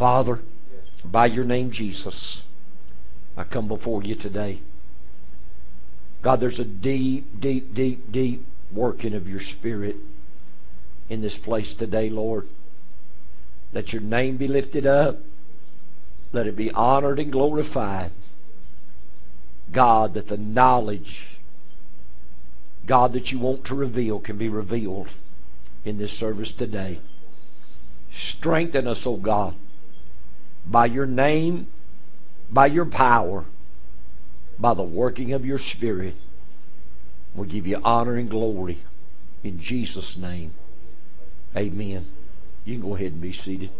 Father, by your name, Jesus, I come before you today. God, there's a deep, deep, deep, deep working of your Spirit in this place today, Lord. Let your name be lifted up. Let it be honored and glorified. God, that the knowledge, God, that you want to reveal can be revealed in this service today. Strengthen us, O oh God, by your name, by your power, by the working of your Spirit. We give you honor and glory in Jesus' name. Amen. You can go ahead and be seated.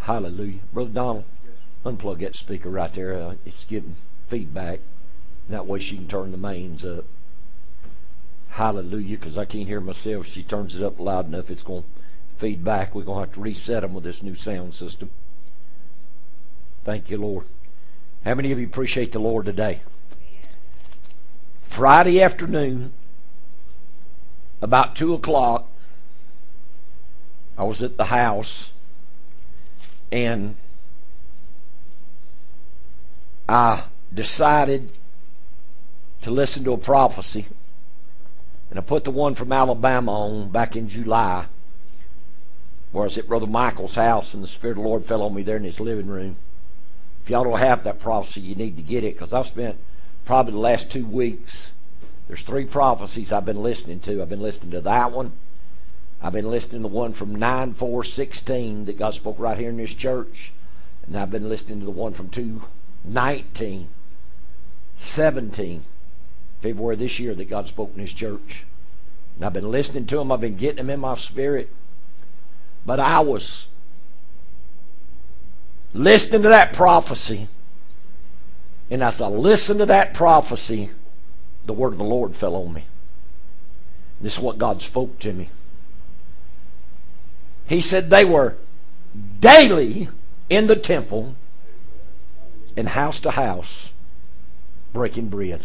Hallelujah. Brother Donald, unplug that speaker right there. Uh, it's giving feedback. That way she can turn the mains up. Hallelujah, because I can't hear myself. She turns it up loud enough, it's going to feed back. We're going to have to reset them with this new sound system. Thank you, Lord. How many of you appreciate the Lord today? Friday afternoon, about 2 o'clock, I was at the house and I decided to listen to a prophecy. And I put the one from Alabama on back in July, where I was at Brother Michael's house, and the Spirit of the Lord fell on me there in his living room. If y'all don't have that prophecy, you need to get it, because I've spent probably the last two weeks. There's three prophecies I've been listening to. I've been listening to that one. I've been listening to the one from 9 4 16 that God spoke right here in this church. And I've been listening to the one from 2 19 17 February this year that God spoke in His church. And I've been listening to them, I've been getting them in my spirit. But I was listening to that prophecy. And as I listened to that prophecy, the word of the Lord fell on me. This is what God spoke to me. He said they were daily in the temple and house to house breaking bread.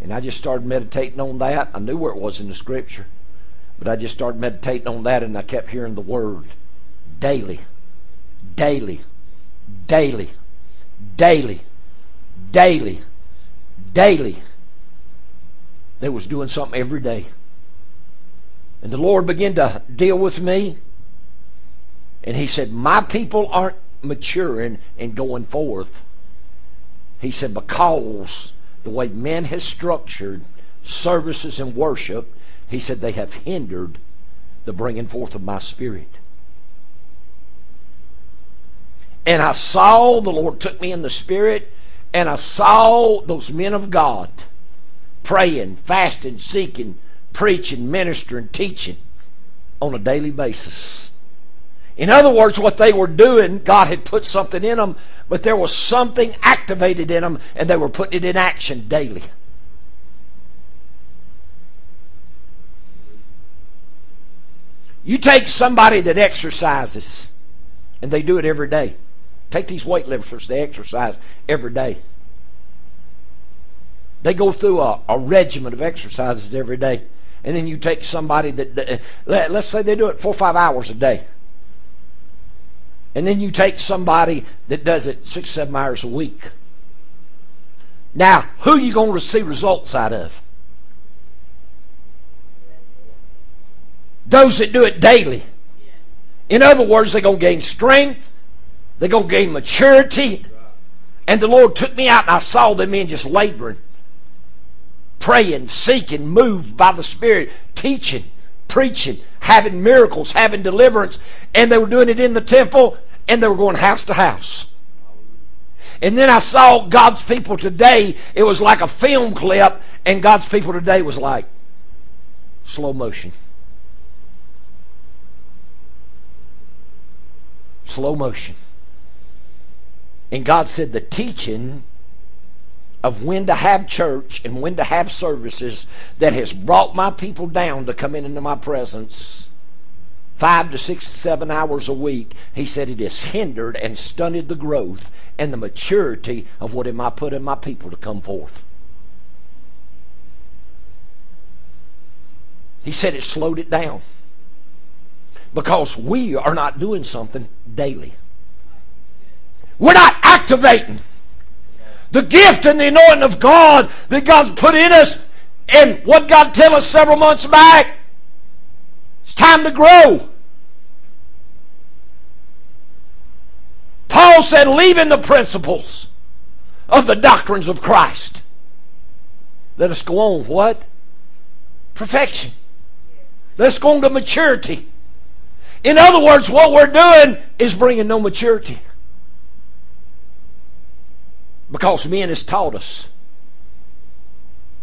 And I just started meditating on that. I knew where it was in the scripture. But I just started meditating on that and I kept hearing the word daily, daily, daily, daily, daily, daily. They was doing something every day. And the Lord began to deal with me. And He said, My people aren't maturing and going forth. He said, because the way men have structured services and worship, he said they have hindered the bringing forth of my spirit. And I saw, the Lord took me in the spirit, and I saw those men of God praying, fasting, seeking, preaching, ministering, teaching on a daily basis. In other words, what they were doing, God had put something in them, but there was something activated in them, and they were putting it in action daily. You take somebody that exercises, and they do it every day. Take these weightlifters, they exercise every day. They go through a, a regimen of exercises every day. And then you take somebody that, let, let's say they do it four or five hours a day. And then you take somebody that does it six, seven hours a week. Now, who are you going to see results out of? Those that do it daily. In other words, they're going to gain strength, they're going to gain maturity. And the Lord took me out and I saw them men just laboring praying, seeking, moved by the Spirit, teaching, preaching, having miracles, having deliverance. And they were doing it in the temple and they were going house to house. And then I saw God's people today. It was like a film clip, and God's people today was like slow motion. Slow motion. And God said the teaching of when to have church and when to have services that has brought my people down to come in into my presence five to six to seven hours a week he said it has hindered and stunted the growth and the maturity of what am i putting my people to come forth he said it slowed it down Because we are not doing something daily. We're not activating the gift and the anointing of God that God's put in us. And what God tell us several months back, it's time to grow. Paul said, leaving the principles of the doctrines of Christ. Let us go on. What? Perfection. Let's go on to maturity. In other words, what we're doing is bringing no maturity. Because men has taught us.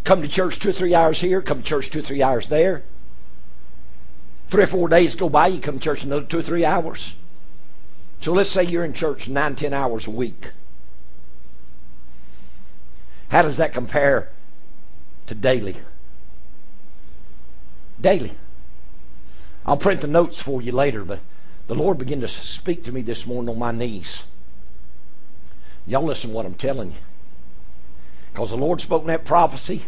Come to church two or three hours here, come to church two or three hours there. Three or four days go by, you come to church another two or three hours. So let's say you're in church nine, ten hours a week. How does that compare to daily? Daily. I'll print the notes for you later, but the Lord began to speak to me this morning on my knees. Y'all listen to what I'm telling you. Because the Lord spoke that prophecy.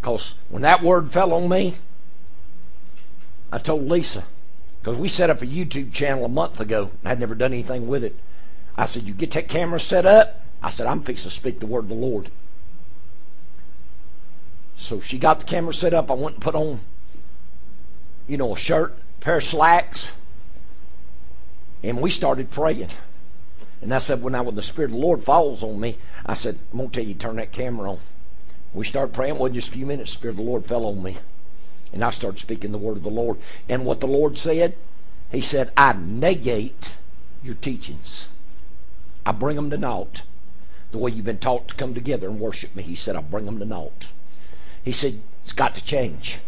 Because when that word fell on me, I told Lisa, because we set up a YouTube channel a month ago. And I had never done anything with it. I said, You get that camera set up? I said, I'm fixing to speak the word of the Lord. So she got the camera set up. I went and put on, you know, a shirt, a pair of slacks, and we started praying. And I said, when now when the Spirit of the Lord falls on me, I said, I'm going to tell you, turn that camera on. We started praying. Well, just a few minutes, the Spirit of the Lord fell on me. And I started speaking the word of the Lord. And what the Lord said, He said, I negate your teachings. I bring them to naught. The way you've been taught to come together and worship me, He said, I bring them to naught. He said, it's got to change.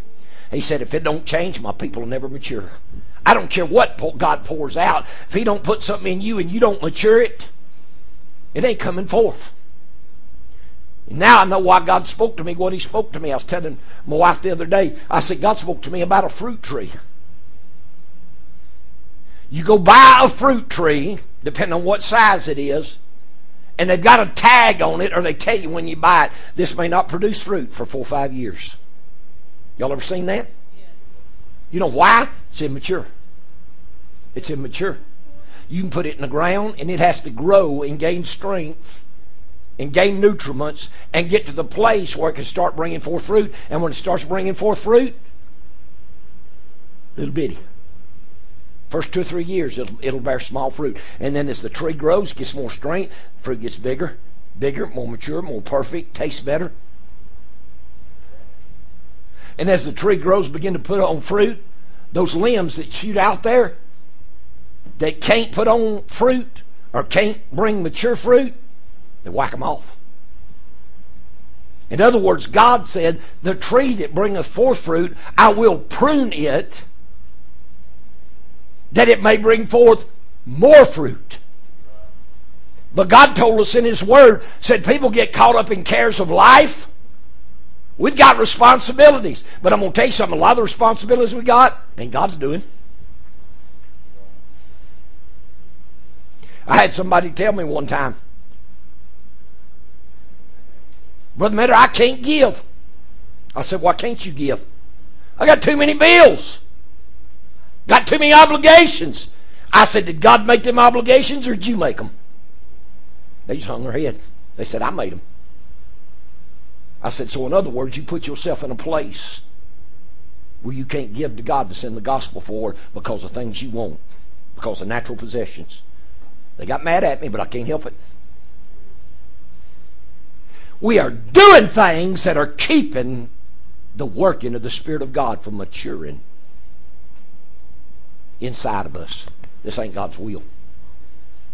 He said, if it don't change, my people will never mature. I don't care what God pours out. If He don't put something in you and you don't mature it, it ain't coming forth. Now I know why God spoke to me what He spoke to me. I was telling my wife the other day, I said, God spoke to me about a fruit tree. You go buy a fruit tree, depending on what size it is, and they've got a tag on it, or they tell you when you buy it, this may not produce fruit for four or five years. Y'all ever seen that? Yes. You know why? It's immature. It's immature. You can put it in the ground and it has to grow and gain strength and gain nutriments and get to the place where it can start bringing forth fruit. And when it starts bringing forth fruit, little bitty. First two or three years, it'll, it'll bear small fruit. And then as the tree grows, gets more strength, fruit gets bigger, bigger, more mature, more perfect, tastes better. And as the tree grows, begin to put on fruit, those limbs that shoot out there, that can't put on fruit or can't bring mature fruit, they whack them off. In other words, God said, The tree that bringeth forth fruit, I will prune it that it may bring forth more fruit. But God told us in His Word, said people get caught up in cares of life. We've got responsibilities. But I'm going to tell you something, a lot of the responsibilities we got ain't God's doing. I had somebody tell me one time, Brother Matter, I can't give. I said, Why can't you give? I got too many bills. Got too many obligations. I said, Did God make them obligations or did you make them? They just hung their head. They said, I made them. I said, So in other words, you put yourself in a place where you can't give to God to send the gospel forward because of things you want, because of natural possessions. They got mad at me, but I can't help it. We are doing things that are keeping the working of the Spirit of God from maturing inside of us. This ain't God's will.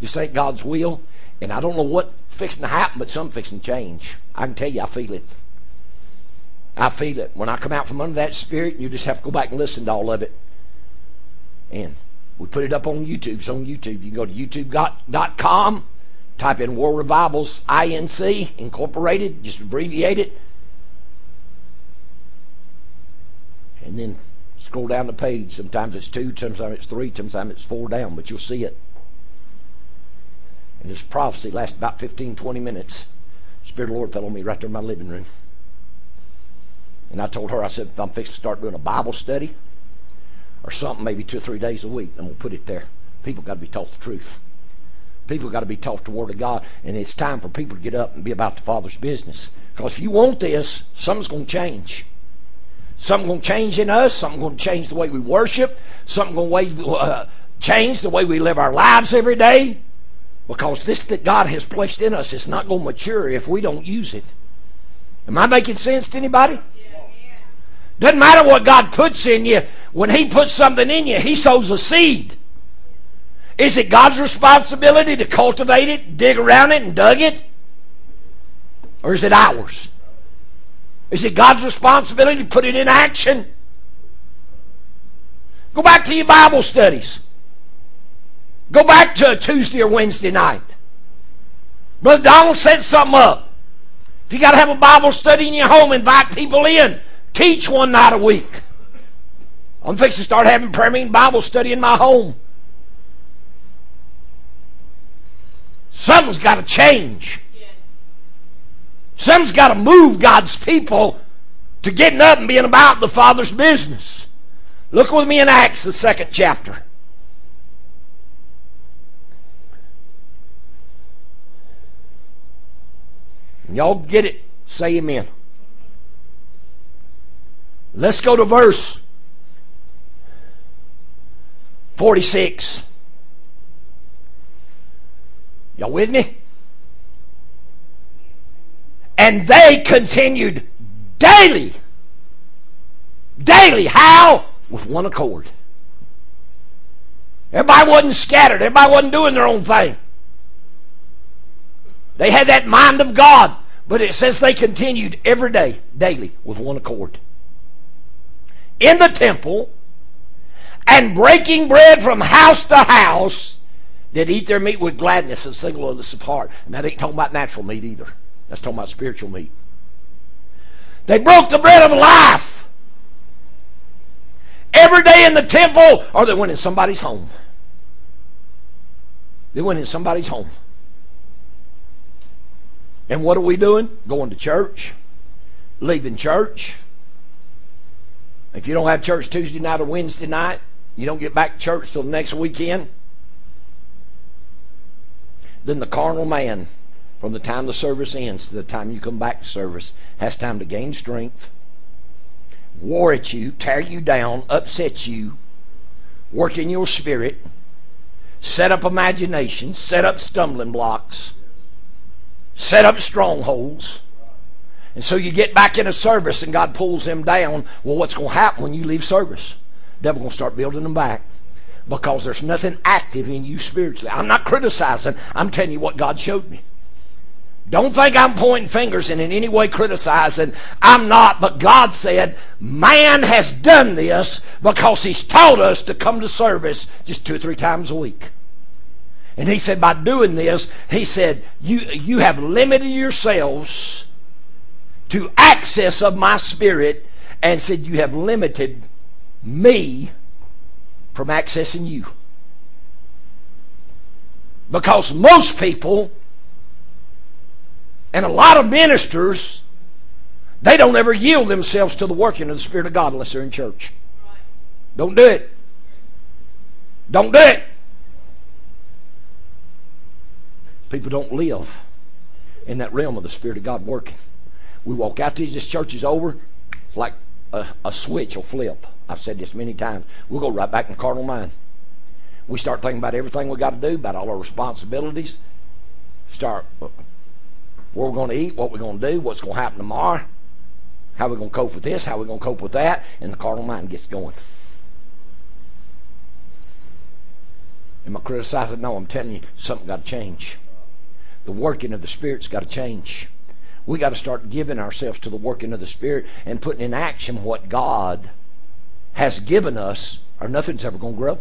This ain't God's will. And I don't know what fixing to happen, but something fixing to change. I can tell you, I feel it. I feel it. When I come out from under that spirit, you just have to go back and listen to all of it. And we put it up on YouTube. It's on YouTube. You can go to youtube.com, type in War Revivals INC Incorporated, just abbreviate it. And then scroll down the page. Sometimes it's two, sometimes it's three, sometimes it's four down, but you'll see it. And this prophecy lasted about 15, 20 minutes. Spirit of the Lord fell on me right there in my living room. And I told her, I said, if I'm fixing to start doing a Bible study, or something, maybe two or three days a week, and we'll put it there. People got to be taught the truth. People got to be taught the Word of God, and it's time for people to get up and be about the Father's business. Because if you want this, something's going to change. Something's going to change in us. Something's going to change the way we worship. Something's going to uh, change the way we live our lives every day. Because this that God has placed in us is not going to mature if we don't use it. Am I making sense to anybody? Doesn't matter what God puts in you. When He puts something in you, He sows a seed. Is it God's responsibility to cultivate it, dig around it, and dug it? Or is it ours? Is it God's responsibility to put it in action? Go back to your Bible studies. Go back to a Tuesday or Wednesday night. Brother Donald set something up. If you got to have a Bible study in your home, invite people in. Teach one night a week. I'm fixing to start having prayer meeting Bible study in my home. Something's got to change. Something's got to move God's people to getting up and being about the Father's business. Look with me in Acts, the second chapter. Y'all get it? Say amen. Let's go to verse 46. Y'all with me? And they continued daily. Daily. How? With one accord. Everybody wasn't scattered. Everybody wasn't doing their own thing. They had that mind of God. But it says they continued every day, daily, with one accord. In the temple, and breaking bread from house to house, did eat their meat with gladness and singleness of heart. And that ain't talking about natural meat either. That's talking about spiritual meat. They broke the bread of life. Every day in the temple, or they went in somebody's home. They went in somebody's home. And what are we doing? Going to church, leaving church. If you don't have church Tuesday night or Wednesday night, you don't get back to church till the next weekend. Then the carnal man, from the time the service ends to the time you come back to service, has time to gain strength, war at you, tear you down, upset you, work in your spirit, set up imagination, set up stumbling blocks set up strongholds. And so you get back in a service and God pulls them down. Well, what's going to happen when you leave service? Devil going to start building them back because there's nothing active in you spiritually. I'm not criticizing. I'm telling you what God showed me. Don't think I'm pointing fingers and in any way criticizing. I'm not, but God said, man has done this because he's taught us to come to service just two or three times a week. And he said, by doing this, he said, you, you have limited yourselves to access of my spirit, and said, you have limited me from accessing you. Because most people and a lot of ministers, they don't ever yield themselves to the working of the Spirit of God unless they're in church. Don't do it. Don't do it. People don't live in that realm of the Spirit of God working. We walk out to this church is over, it's like a, a switch will flip. I've said this many times. We'll go right back in the carnal mind. We start thinking about everything we got to do, about all our responsibilities. Start where we're going to eat, what we're going to do, what's going to happen tomorrow, how we're going to cope with this, how we're going to cope with that, and the carnal mind gets going. Am I criticizing? No, I'm telling you, something got to change. The working of the Spirit's got to change. We got to start giving ourselves to the working of the Spirit and putting in action what God has given us, or nothing's ever going to grow.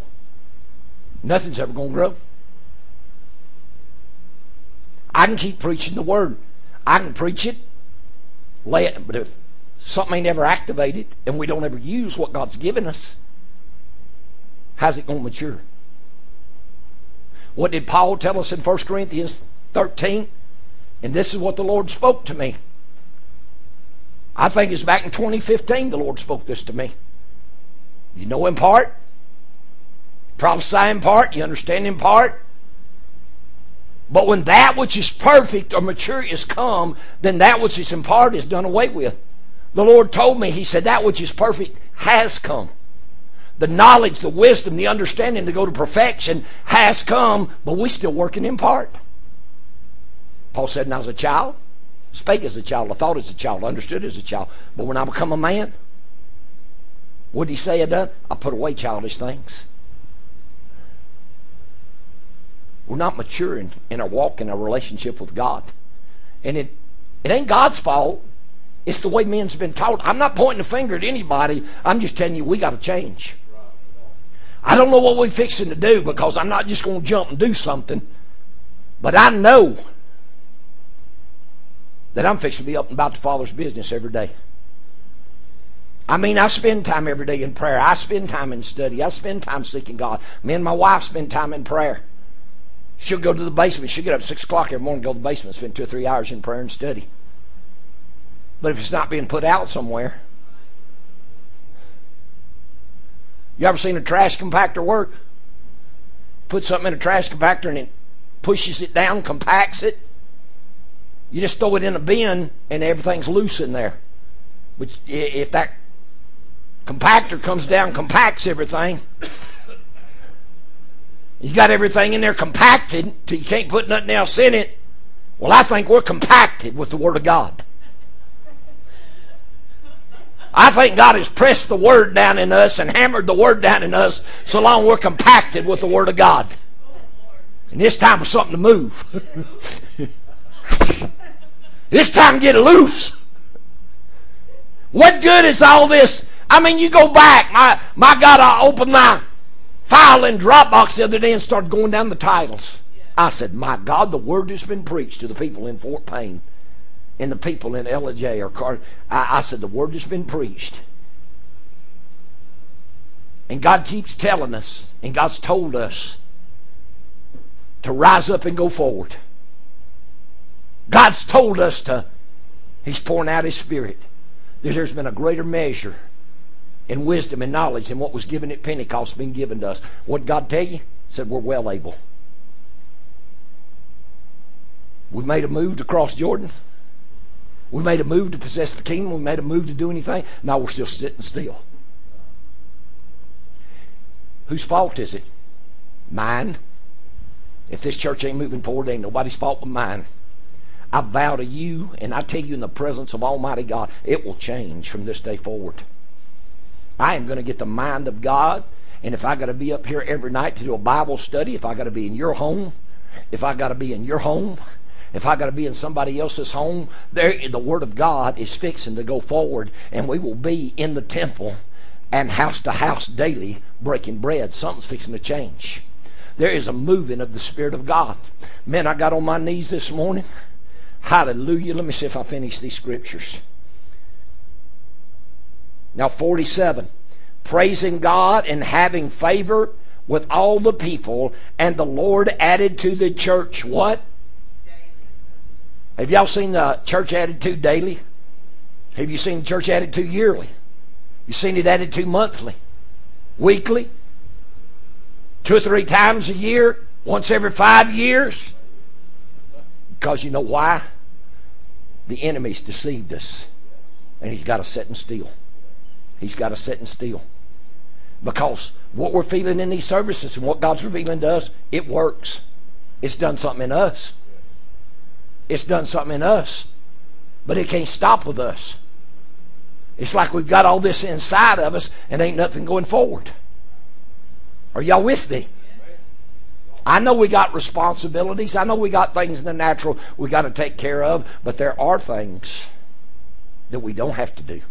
Nothing's ever going to grow. I can keep preaching the Word. I can preach it, lay it, but if something ain't ever activated and we don't ever use what God's given us, how's it going to mature? What did Paul tell us in 1 Corinthians 13. And this is what the Lord spoke to me. I think it's back in 2015 the Lord spoke this to me. You know in part, prophesy in part, you understand in part. But when that which is perfect or mature is come, then that which is in part is done away with. The Lord told me, He said, that which is perfect has come. The knowledge, the wisdom, the understanding to go to perfection has come, but we're still working in part. Paul said, when I was a child, spake as a child, I thought as a child, understood as a child. But when I become a man, what did he say I done? I put away childish things. We're not maturing in our walk in our relationship with God. And it, it ain't God's fault. It's the way men's been taught. I'm not pointing a finger at anybody. I'm just telling you we got to change. I don't know what we're fixing to do because I'm not just going to jump and do something. But I know that I'm fixing to be up and about the Father's business every day. I mean, I spend time every day in prayer. I spend time in study. I spend time seeking God. Me and my wife spend time in prayer. She'll go to the basement. She'll get up at 6 o'clock every morning, go to the basement, spend two or three hours in prayer and study. But if it's not being put out somewhere, you ever seen a trash compactor work? Put something in a trash compactor and it pushes it down, compacts it. You just throw it in a bin and everything's loose in there. But if that compactor comes down, compacts everything, you got everything in there compacted till you can't put nothing else in it. Well, I think we're compacted with the Word of God. I think God has pressed the Word down in us and hammered the Word down in us so long we're compacted with the Word of God. And it's time for something to move. it's time to get loose. What good is all this? I mean, you go back. My, my God, I opened my file in Dropbox the other day and started going down the titles. I said, My God, the word has been preached to the people in Fort Payne and the people in LJ or Car. I, I said, The word has been preached. And God keeps telling us, and God's told us to rise up and go forward. God's told us to, He's pouring out His Spirit. There's been a greater measure in wisdom and knowledge than what was given at Pentecost been given to us. What God tell you? Said we're well able. We made a move to cross Jordan. We made a move to possess the kingdom. We made a move to do anything. Now we're still sitting still. Whose fault is it? Mine. If this church ain't moving forward, ain't nobody's fault but mine. I vow to you, and I tell you in the presence of Almighty God, it will change from this day forward. I am going to get the mind of God. And if I got to be up here every night to do a Bible study, if I got to be in your home, if I got to be in your home, if I got to be in somebody else's home, there the Word of God is fixing to go forward, and we will be in the temple and house to house daily breaking bread. Something's fixing to change. There is a moving of the Spirit of God. Man, I got on my knees this morning. Hallelujah. Let me see if I finish these scriptures. Now, 47. Praising God and having favor with all the people, and the Lord added to the church what? Have y'all seen the church added to daily? Have you seen the church added to yearly? You seen it added to monthly, weekly, two or three times a year, once every five years? Because you know why? The enemy's deceived us, and he's got to us sitting still. He's got to us sitting still. Because what we're feeling in these services and what God's revealing to us, it works. It's done something in us. It's done something in us. But it can't stop with us. It's like we've got all this inside of us and ain't nothing going forward. Are y'all with me? I know we got responsibilities. I know we got things in the natural we got to take care of, but there are things that we don't have to do.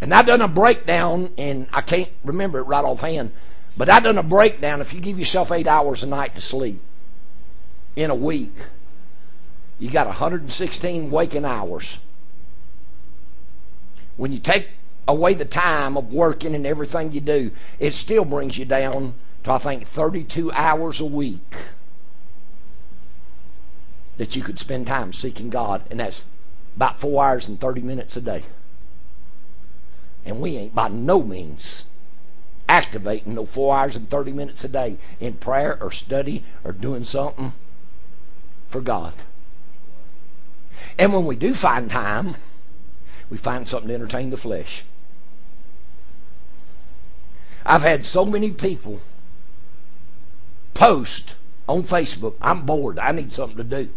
And I done a breakdown, and I can't remember it right offhand, but I done a breakdown. If you give yourself eight hours a night to sleep in a week, you got 116 waking hours. When you take away the time of working and everything you do, it still brings you down to, I think, 32 hours a week that you could spend time seeking God, and that's about four hours and 30 minutes a day. And we ain't by no means activating those four hours and 30 minutes a day in prayer or study or doing something for God. And when we do find time, we find something to entertain the flesh. I've had so many people post on Facebook, I'm bored, I need something to do.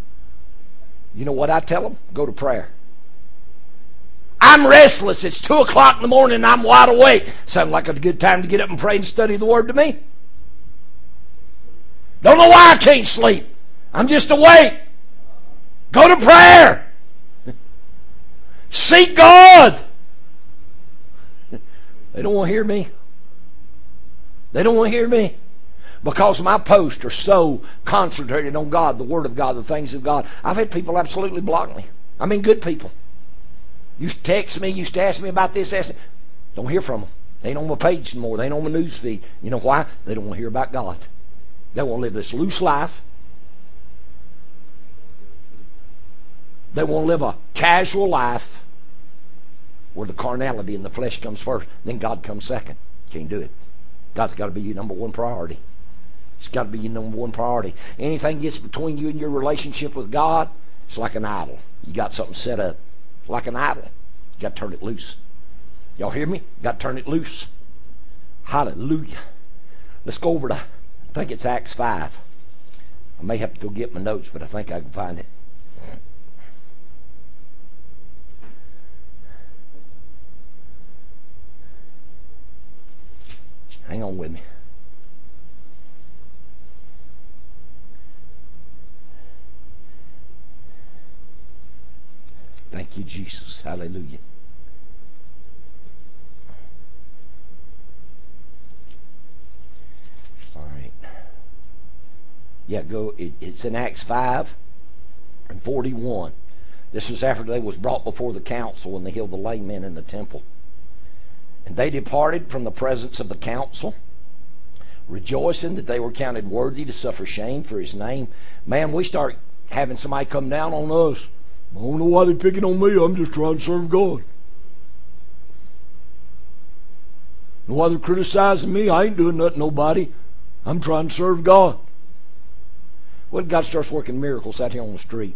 You know what I tell them? Go to prayer. I'm restless. It's 2 o'clock in the morning I'm wide awake. Sounds like a good time to get up and pray and study the Word to me. Don't know why I can't sleep. I'm just awake. Go to prayer. Seek God. They don't want to hear me. They don't want to hear me. Because my posts are so concentrated on God, the Word of God, the things of God. I've had people absolutely block me. I mean, good people. Used to text me, used to ask me about this, ask Don't hear from them. They ain't on my page anymore. They ain't on my news feed. You know why? They don't want to hear about God. They want to live this loose life. They want to live a casual life where the carnality and the flesh comes first, then God comes second. Can't do it. God's got to be your number one priority. It's got to be your number one priority. Anything gets between you and your relationship with God, it's like an idol. You got something set up like an idol. You got to turn it loose. Y'all hear me? You Got to turn it loose. Hallelujah. Let's go over to, I think it's Acts 5. I may have to go get my notes, but I think I can find it. Hang on with me. Thank you, Jesus. Hallelujah. All right. Yeah, go. It, it's in Acts 5 and 41. This was after they was brought before the council and they healed the lame men in the temple. And they departed from the presence of the council, rejoicing that they were counted worthy to suffer shame for his name. Man, we start having somebody come down on us. I don't know why they're picking on me. I'm just trying to serve God. And why they're criticizing me, I ain't doing nothing nobody. I'm trying to serve God. What God starts working miracles out here on the street.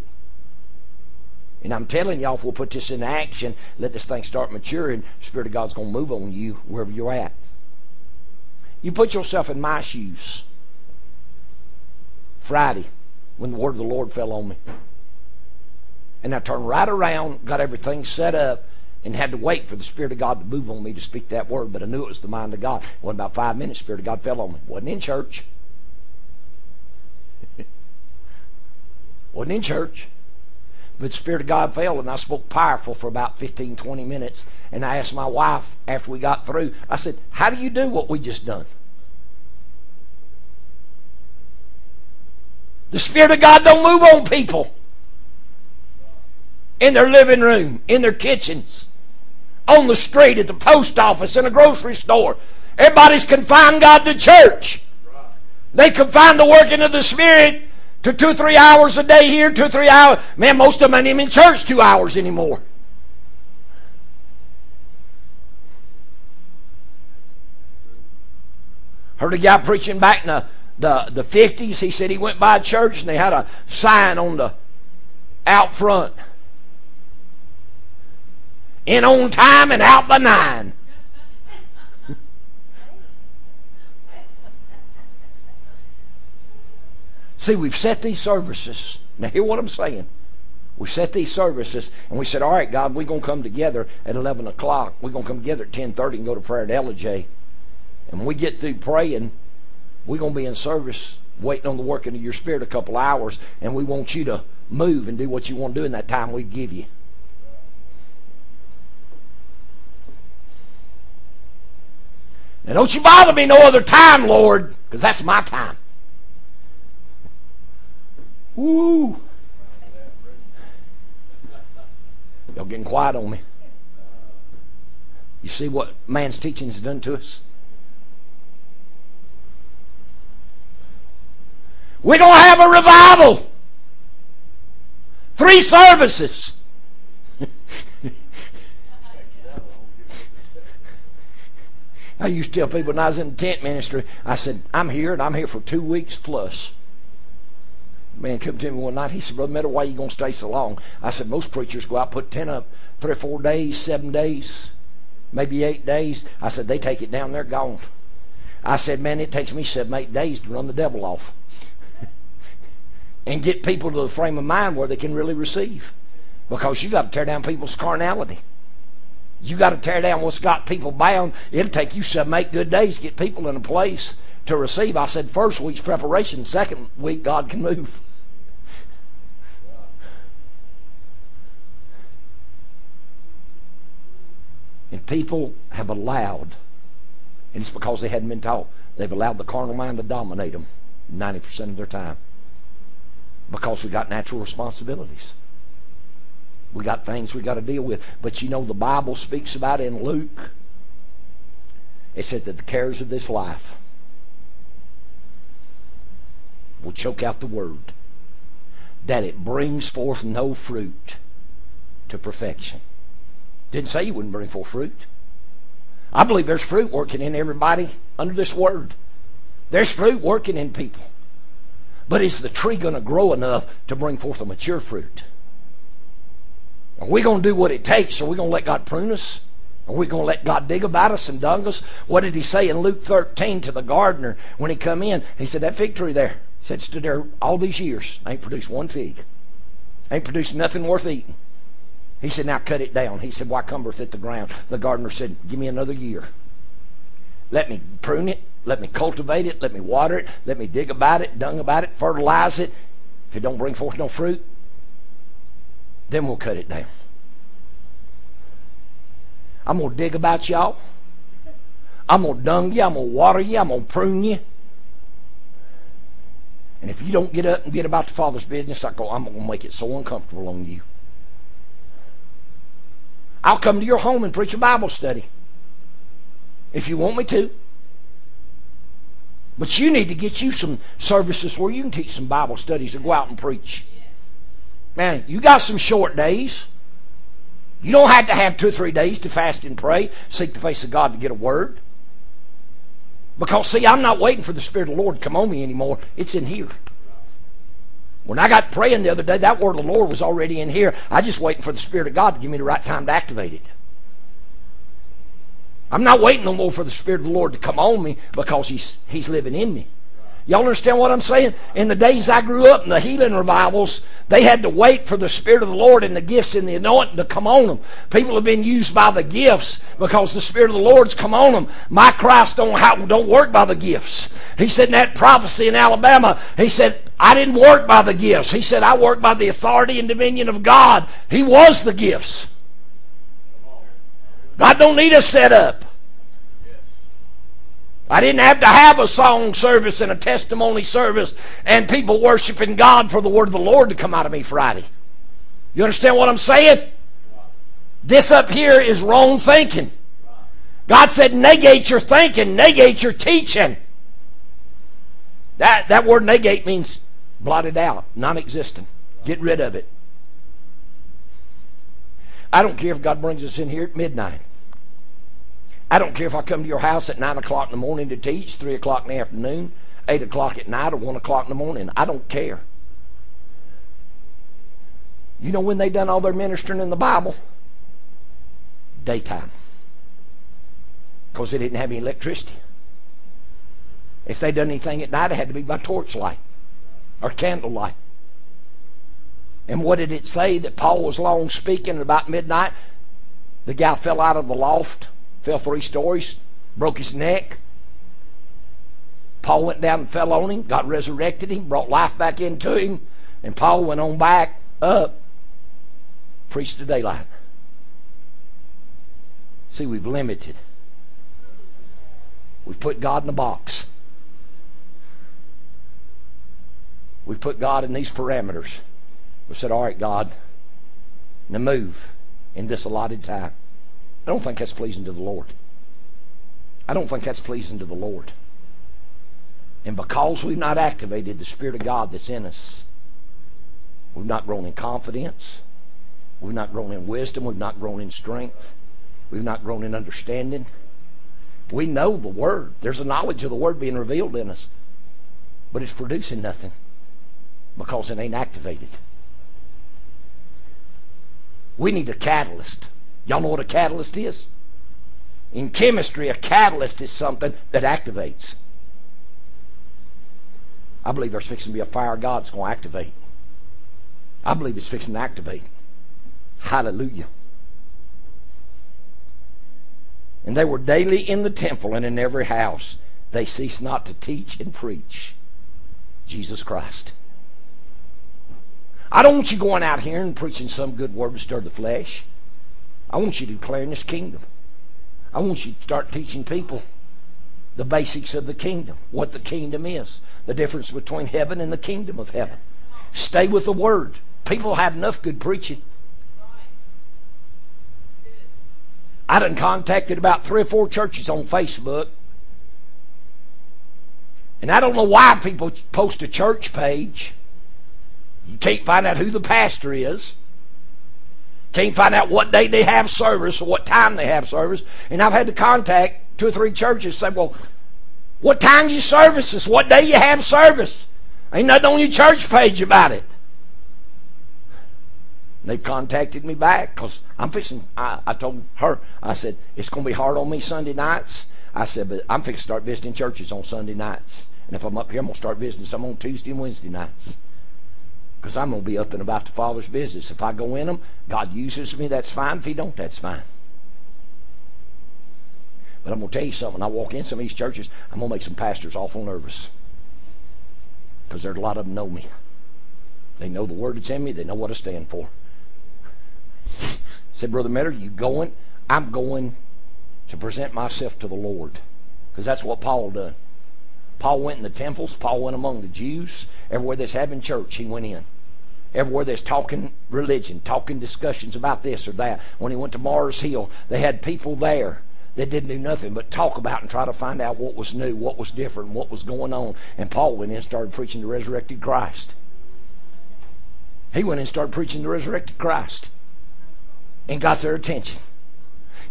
And I'm telling y'all, if we'll put this in action, let this thing start maturing, the Spirit of God's going to move on you wherever you're at. You put yourself in my shoes. Friday, when the word of the Lord fell on me. And I turned right around, got everything set up, and had to wait for the Spirit of God to move on me to speak that word. But I knew it was the mind of God. What about five minutes, Spirit of God fell on me. Wasn't in church. Wasn't in church. But the Spirit of God fell, and I spoke powerful for about 15, 20 minutes. And I asked my wife after we got through, I said, How do you do what we just done? The Spirit of God don't move on people. In their living room, in their kitchens, on the street, at the post office, in a grocery store. Everybody's confined God to church. They confine the working of the Spirit to two, three hours a day here, two, three hours. Man, most of them ain't even in church two hours anymore. Heard a guy preaching back in the, the, the 50s. He said he went by a church and they had a sign on the out front. In on time and out by nine. See, we've set these services. Now, hear what I'm saying. We set these services, and we said, all right, God, we're going to come together at 11 o'clock. We're going to come together at 10.30 and go to prayer at LJ. And when we get through praying, we're going to be in service waiting on the working of your spirit a couple hours, and we want you to move and do what you want to do in that time we give you. Now, don't you bother me no other time, Lord, because that's my time. Woo! Y'all getting quiet on me. You see what man's teaching has done to us? We're going to have a revival. Three services. I used to tell people when I was in tent ministry, I said, I'm here and I'm here for two weeks plus. Man come to me one night, he said, Brother Meadow, why you going to stay so long? I said, most preachers go out put tent up three or four days, seven days, maybe eight days. I said, they take it down, they're gone. I said, man, it takes me seven, eight days to run the devil off. and get people to the frame of mind where they can really receive. Because you got to tear down people's carnality. You got to tear down what's got people bound. It'll take you seven, eight good days to get people in a place to receive. I said first week's preparation, second week God can move. And people have allowed, and it's because they hadn't been taught, they've allowed the carnal mind to dominate them 90% of their time. Because we got natural responsibilities. We got things we got to deal with. But you know, the Bible speaks about in Luke. It said that the cares of this life will choke out the word, that it brings forth no fruit to perfection. Didn't say you wouldn't bring forth fruit. I believe there's fruit working in everybody under this word. There's fruit working in people. But is the tree going to grow enough to bring forth a mature fruit? Are we going to do what it takes? Are we going to let God prune us? Are we going to let God dig about us and dung us? What did he say in Luke 13 to the gardener when he come in? He said, that fig tree there, he said, stood there all these years, ain't produced one fig. Ain't produced nothing worth eating. He said, now cut it down. He said, why cumbereth it the ground? The gardener said, give me another year. Let me prune it. Let me cultivate it. Let me water it. Let me dig about it, dung about it, fertilize it. If it don't bring forth no fruit, then we'll cut it down. I'm going to dig about y'all. I'm going to dung you. I'm going to water you. I'm going to prune you. And if you don't get up and get about the Father's business, I go, I'm going to make it so uncomfortable on you. I'll come to your home and preach a Bible study if you want me to. But you need to get you some services where you can teach some Bible studies or go out and preach. Man, you got some short days. You don't have to have two or three days to fast and pray, seek the face of God to get a word. Because, see, I'm not waiting for the Spirit of the Lord to come on me anymore. It's in here. When I got praying the other day, that word of the Lord was already in here. I just waiting for the Spirit of God to give me the right time to activate it. I'm not waiting no more for the Spirit of the Lord to come on me because He's He's living in me. Y'all understand what I'm saying? In the days I grew up in the healing revivals, they had to wait for the Spirit of the Lord and the gifts and the anointing to come on them. People have been used by the gifts because the Spirit of the Lord's come on them. My Christ don't, don't work by the gifts. He said in that prophecy in Alabama, he said, I didn't work by the gifts. He said, I work by the authority and dominion of God. He was the gifts. God don't need a setup. I didn't have to have a song service and a testimony service and people worshiping God for the word of the Lord to come out of me Friday. You understand what I'm saying? This up here is wrong thinking. God said, negate your thinking, negate your teaching. That, that word negate means blotted out, non existent. Get rid of it. I don't care if God brings us in here at midnight. I don't care if I come to your house at 9 o'clock in the morning to teach, 3 o'clock in the afternoon, 8 o'clock at night, or 1 o'clock in the morning. I don't care. You know when they done all their ministering in the Bible? Daytime. Because they didn't have any electricity. If they done anything at night, it had to be by torchlight or candlelight. And what did it say that Paul was long speaking about midnight? The guy fell out of the loft fell three stories, broke his neck. Paul went down and fell on him, God resurrected him, brought life back into him, and Paul went on back up, preached the daylight. See, we've limited. We've put God in a box. We've put God in these parameters. We said, all right, God, now move in this allotted time. I don't think that's pleasing to the Lord. I don't think that's pleasing to the Lord. And because we've not activated the Spirit of God that's in us, we've not grown in confidence, we've not grown in wisdom, we've not grown in strength, we've not grown in understanding. We know the Word. There's a knowledge of the Word being revealed in us. But it's producing nothing because it ain't activated. We need a catalyst. Y'all know what a catalyst is? In chemistry, a catalyst is something that activates. I believe there's fixing to be a fire of God that's going to activate. I believe it's fixing to activate. Hallelujah. And they were daily in the temple and in every house. They ceased not to teach and preach Jesus Christ. I don't want you going out here and preaching some good word to stir the flesh. I want you to declaring this kingdom. I want you to start teaching people the basics of the kingdom, what the kingdom is, the difference between heaven and the kingdom of heaven. Stay with the word. People have enough good preaching. I done contacted about three or four churches on Facebook. And I don't know why people post a church page. You can't find out who the pastor is. Can't find out what day they have service or what time they have service. And I've had to contact two or three churches say, well, what time's your services? What day you have service? Ain't nothing on your church page about it. And they contacted me back because I'm fixing. I, I told her, I said, it's going to be hard on me Sunday nights. I said, but I'm fixing to start visiting churches on Sunday nights. And if I'm up here, I'm going to start visiting some on Tuesday and Wednesday nights because I'm going to be up and about the Father's business. If I go in them, God uses me, that's fine. If He don't, that's fine. But I'm going to tell you something. I walk in some of these churches, I'm going to make some pastors awful nervous because there's a lot of them know me. They know the word that's in me. They know what I stand for. I said, Brother Metter, you going? I'm going to present myself to the Lord because that's what Paul done. Paul went in the temples. Paul went among the Jews. Everywhere there's having church, he went in. Everywhere there's talking religion, talking discussions about this or that. When he went to Mars Hill, they had people there that didn't do nothing but talk about and try to find out what was new, what was different, what was going on. And Paul went in and started preaching the resurrected Christ. He went in and started preaching the resurrected Christ and got their attention.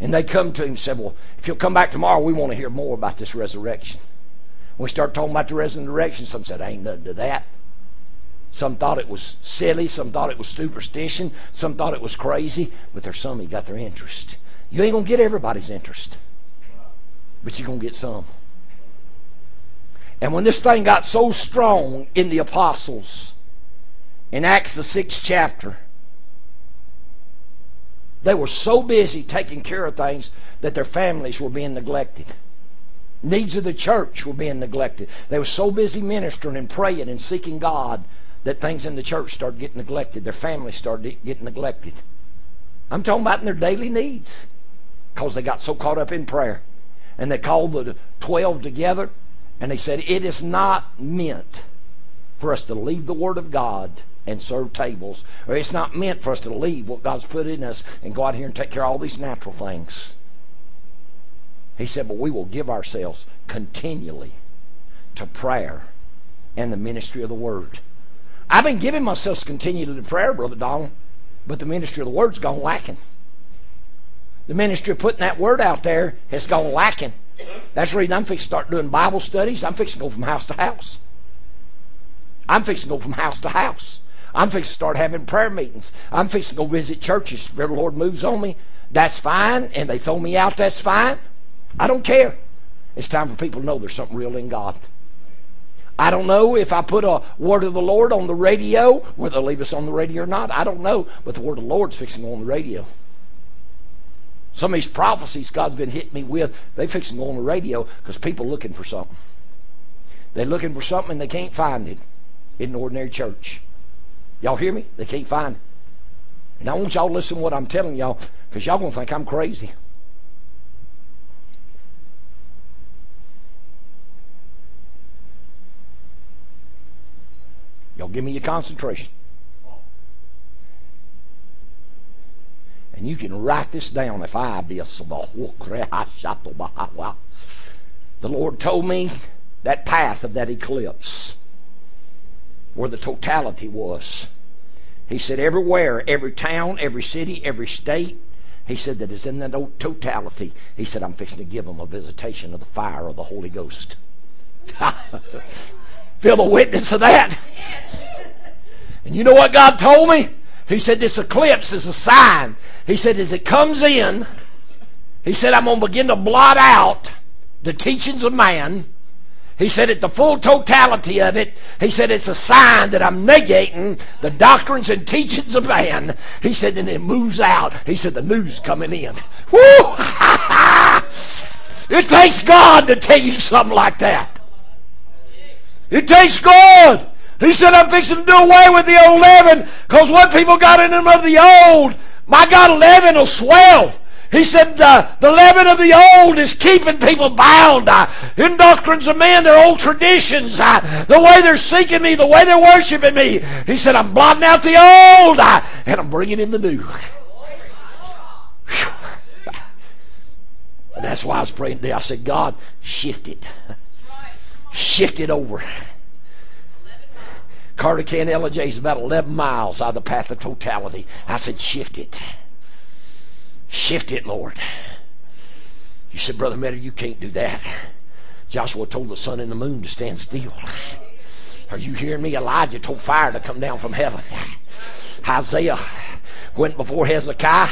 And they come to him and said, Well, if you'll come back tomorrow, we want to hear more about this resurrection. We start talking about the resurrection, some said, Ain't nothing to that. Some thought it was silly. Some thought it was superstition. Some thought it was crazy. But there's some who got their interest. You ain't going to get everybody's interest. But you're going to get some. And when this thing got so strong in the apostles, in Acts the sixth chapter, they were so busy taking care of things that their families were being neglected. Needs of the church were being neglected. They were so busy ministering and praying and seeking God that things in the church started getting neglected. Their families started getting neglected. I'm talking about in their daily needs because they got so caught up in prayer. And they called the 12 together and they said, It is not meant for us to leave the Word of God and serve tables, or it's not meant for us to leave what God's put in us and go out here and take care of all these natural things. He said, But we will give ourselves continually to prayer and the ministry of the Word. I've been giving myself continually to prayer, Brother Donald, but the ministry of the Word's gone lacking. The ministry of putting that Word out there has gone lacking. That's the reason I'm fixing to start doing Bible studies. I'm fixing to go from house to house. I'm fixing to go from house to house. I'm fixing to start having prayer meetings. I'm fixing to go visit churches. If the Lord moves on me, that's fine. And they throw me out, that's fine. I don't care. It's time for people to know there's something real in God. I don't know if I put a word of the Lord on the radio, whether they'll leave us on the radio or not. I don't know. But the word of the Lord's fixing on the radio. Some of these prophecies God's been hitting me with, they fixing on the radio because people looking for something. They're looking for something and they can't find it in an ordinary church. Y'all hear me? They can't find it. And I want y'all to listen to what I'm telling y'all because y'all going to think I'm crazy. Give me your concentration. And you can write this down if I be a The Lord told me that path of that eclipse where the totality was. He said, everywhere, every town, every city, every state, He said that is in that totality. He said, I'm fixing to give them a visitation of the fire of the Holy Ghost. Feel the witness of that? And you know what God told me? He said, This eclipse is a sign. He said, As it comes in, he said, I'm going to begin to blot out the teachings of man. He said, at the full totality of it, he said, it's a sign that I'm negating the doctrines and teachings of man. He said, and it moves out. He said, the news coming in. Woo! it takes God to tell you something like that. It takes God. He said, I'm fixing to do away with the old leaven because what people got in them of the old, my God, leaven will swell. He said uh, the leaven of the old is keeping people bound uh, in doctrines of men, their old traditions, uh, the way they're seeking me, the way they're worshiping me. He said, I'm blotting out the old and I'm bringing in the new. and that's why I was praying today. I said, God, shift it. Shift it over. Carter Can LJ is about 11 miles out of the path of totality. I said, shift it. Shift it, Lord. You said, Brother Metter, you can't do that. Joshua told the sun and the moon to stand still. Are you hearing me? Elijah told fire to come down from heaven. Isaiah went before Hezekiah.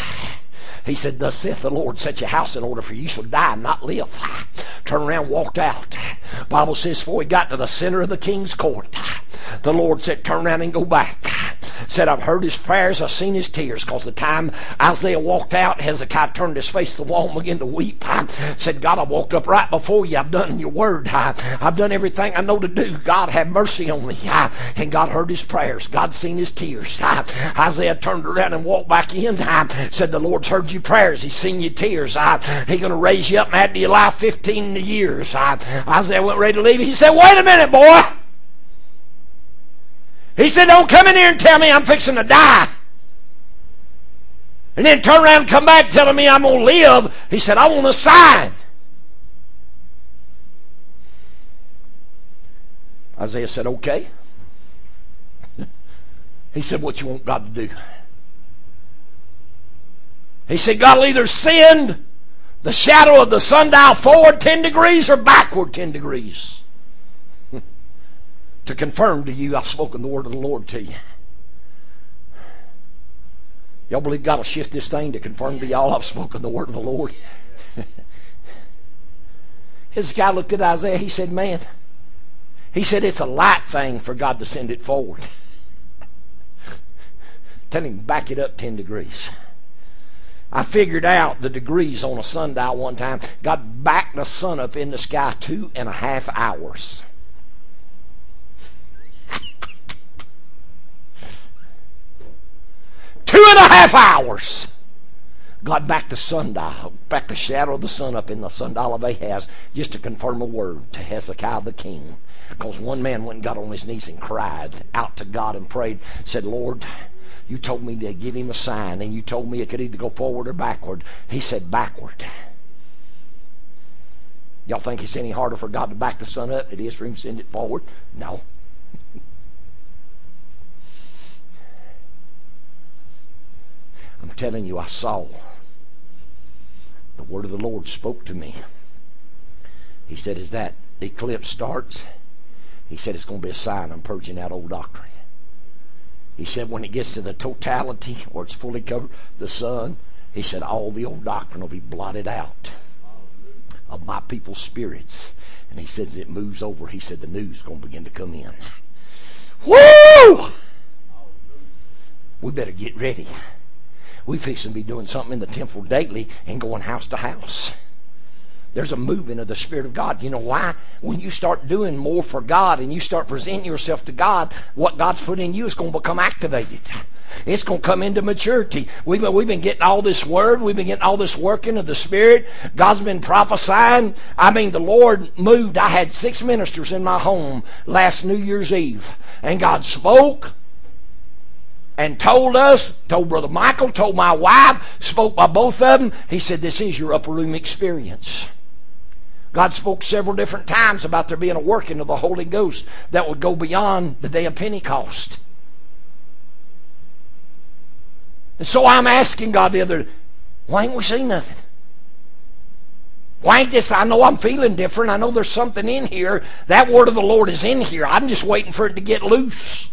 He said, Thus saith the Lord, set your house in order, for you shall die and not live. Turn around, walked out. Bible says, before he got to the center of the king's court, the Lord said, Turn around and go back said, I've heard his prayers, I've seen his tears. Because the time Isaiah walked out, Hezekiah turned his face to the wall and began to weep. I said, God, I walked up right before you. I've done your word. I, have done everything I know to do. God, have mercy on me. I, and God heard his prayers. God seen his tears. I, Isaiah turned around and walked back in. I said, The Lord's heard your prayers. He's seen your tears. I, He's going to raise you up and add to your life 15 years. I, Isaiah went ready to leave. He said, Wait a minute, boy. He said, Don't come in here and tell me I'm fixing to die. And then turn around and come back telling me I'm going to live. He said, I want a sign. Isaiah said, Okay. he said, What you want God to do? He said, God will either send the shadow of the sundial forward 10 degrees or backward 10 degrees to confirm to you I've spoken the word of the Lord to you. Y'all believe God will shift this thing to confirm to y'all I've spoken the word of the Lord? Hezekiah looked at Isaiah. He said, Man, he said it's a light thing for God to send it forward. Tell him back it up 10 degrees. I figured out the degrees on a sundial one time. God backed the sun up in the sky two and a half hours. Two and a half hours. God back the sundial, back the shadow of the sun up in the sundial of Ahaz just to confirm a word to Hezekiah the king. Because one man went and got on his knees and cried out to God and prayed, said, Lord, you told me to give him a sign, and you told me it could either go forward or backward. He said, backward. Y'all think it's any harder for God to back the sun up? It is for him to send it forward? No. I'm telling you, I saw. The word of the Lord spoke to me. He said, as that eclipse starts, he said, it's going to be a sign I'm purging out old doctrine. He said, when it gets to the totality, where it's fully covered, the sun, he said, all the old doctrine will be blotted out of my people's spirits. And he says it moves over. He said the news is going to begin to come in. Woo! We better get ready we fixing to be doing something in the temple daily and going house to house. There's a movement of the Spirit of God. You know why? When you start doing more for God and you start presenting yourself to God, what God's put in you is going to become activated. It's going to come into maturity. We've been, we've been getting all this word. We've been getting all this working of the Spirit. God's been prophesying. I mean, the Lord moved. I had six ministers in my home last New Year's Eve. And God spoke and told us, told Brother Michael, told my wife, spoke by both of them. He said, This is your upper room experience. God spoke several different times about there being a working of the Holy Ghost that would go beyond the day of Pentecost. And so I'm asking God the other Why ain't we seen nothing? Why ain't this? I know I'm feeling different. I know there's something in here. That word of the Lord is in here. I'm just waiting for it to get loose.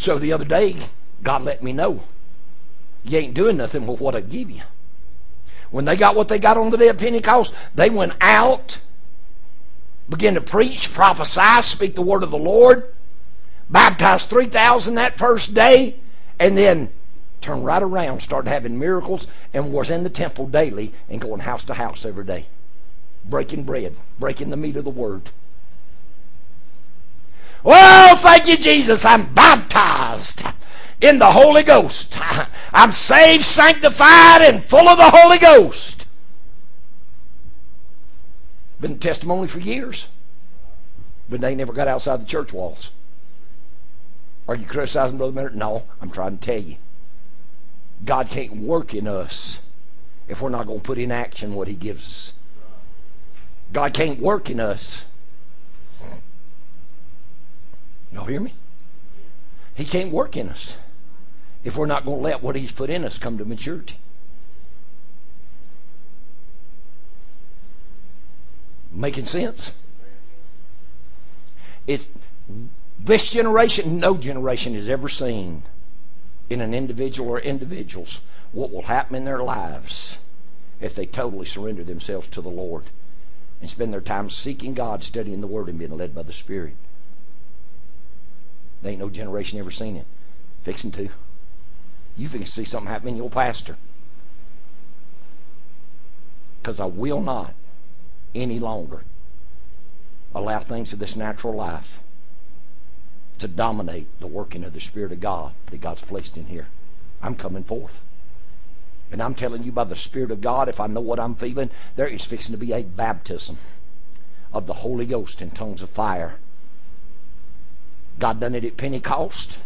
So the other day, God let me know you ain't doing nothing with what I give you. When they got what they got on the day of Pentecost, they went out, began to preach, prophesy, speak the word of the Lord, baptized 3,000 that first day, and then turned right around, started having miracles, and was in the temple daily and going house to house every day, breaking bread, breaking the meat of the word. Well, thank you, Jesus. I'm baptized in the Holy Ghost. I'm saved, sanctified, and full of the Holy Ghost. Been testimony for years, but they never got outside the church walls. Are you criticizing Brother Minner? No, I'm trying to tell you. God can't work in us if we're not going to put in action what He gives us. God can't work in us. Y'all hear me? He can't work in us if we're not going to let what He's put in us come to maturity. Making sense? It's this generation, no generation has ever seen in an individual or individuals what will happen in their lives if they totally surrender themselves to the Lord and spend their time seeking God, studying the Word, and being led by the Spirit. There ain't no generation ever seen it. Fixing to. You can see something happen in your pastor. Because I will not any longer allow things of this natural life to dominate the working of the Spirit of God that God's placed in here. I'm coming forth. And I'm telling you by the Spirit of God, if I know what I'm feeling, there is fixing to be a baptism of the Holy Ghost in tongues of fire. God done it at Pentecost.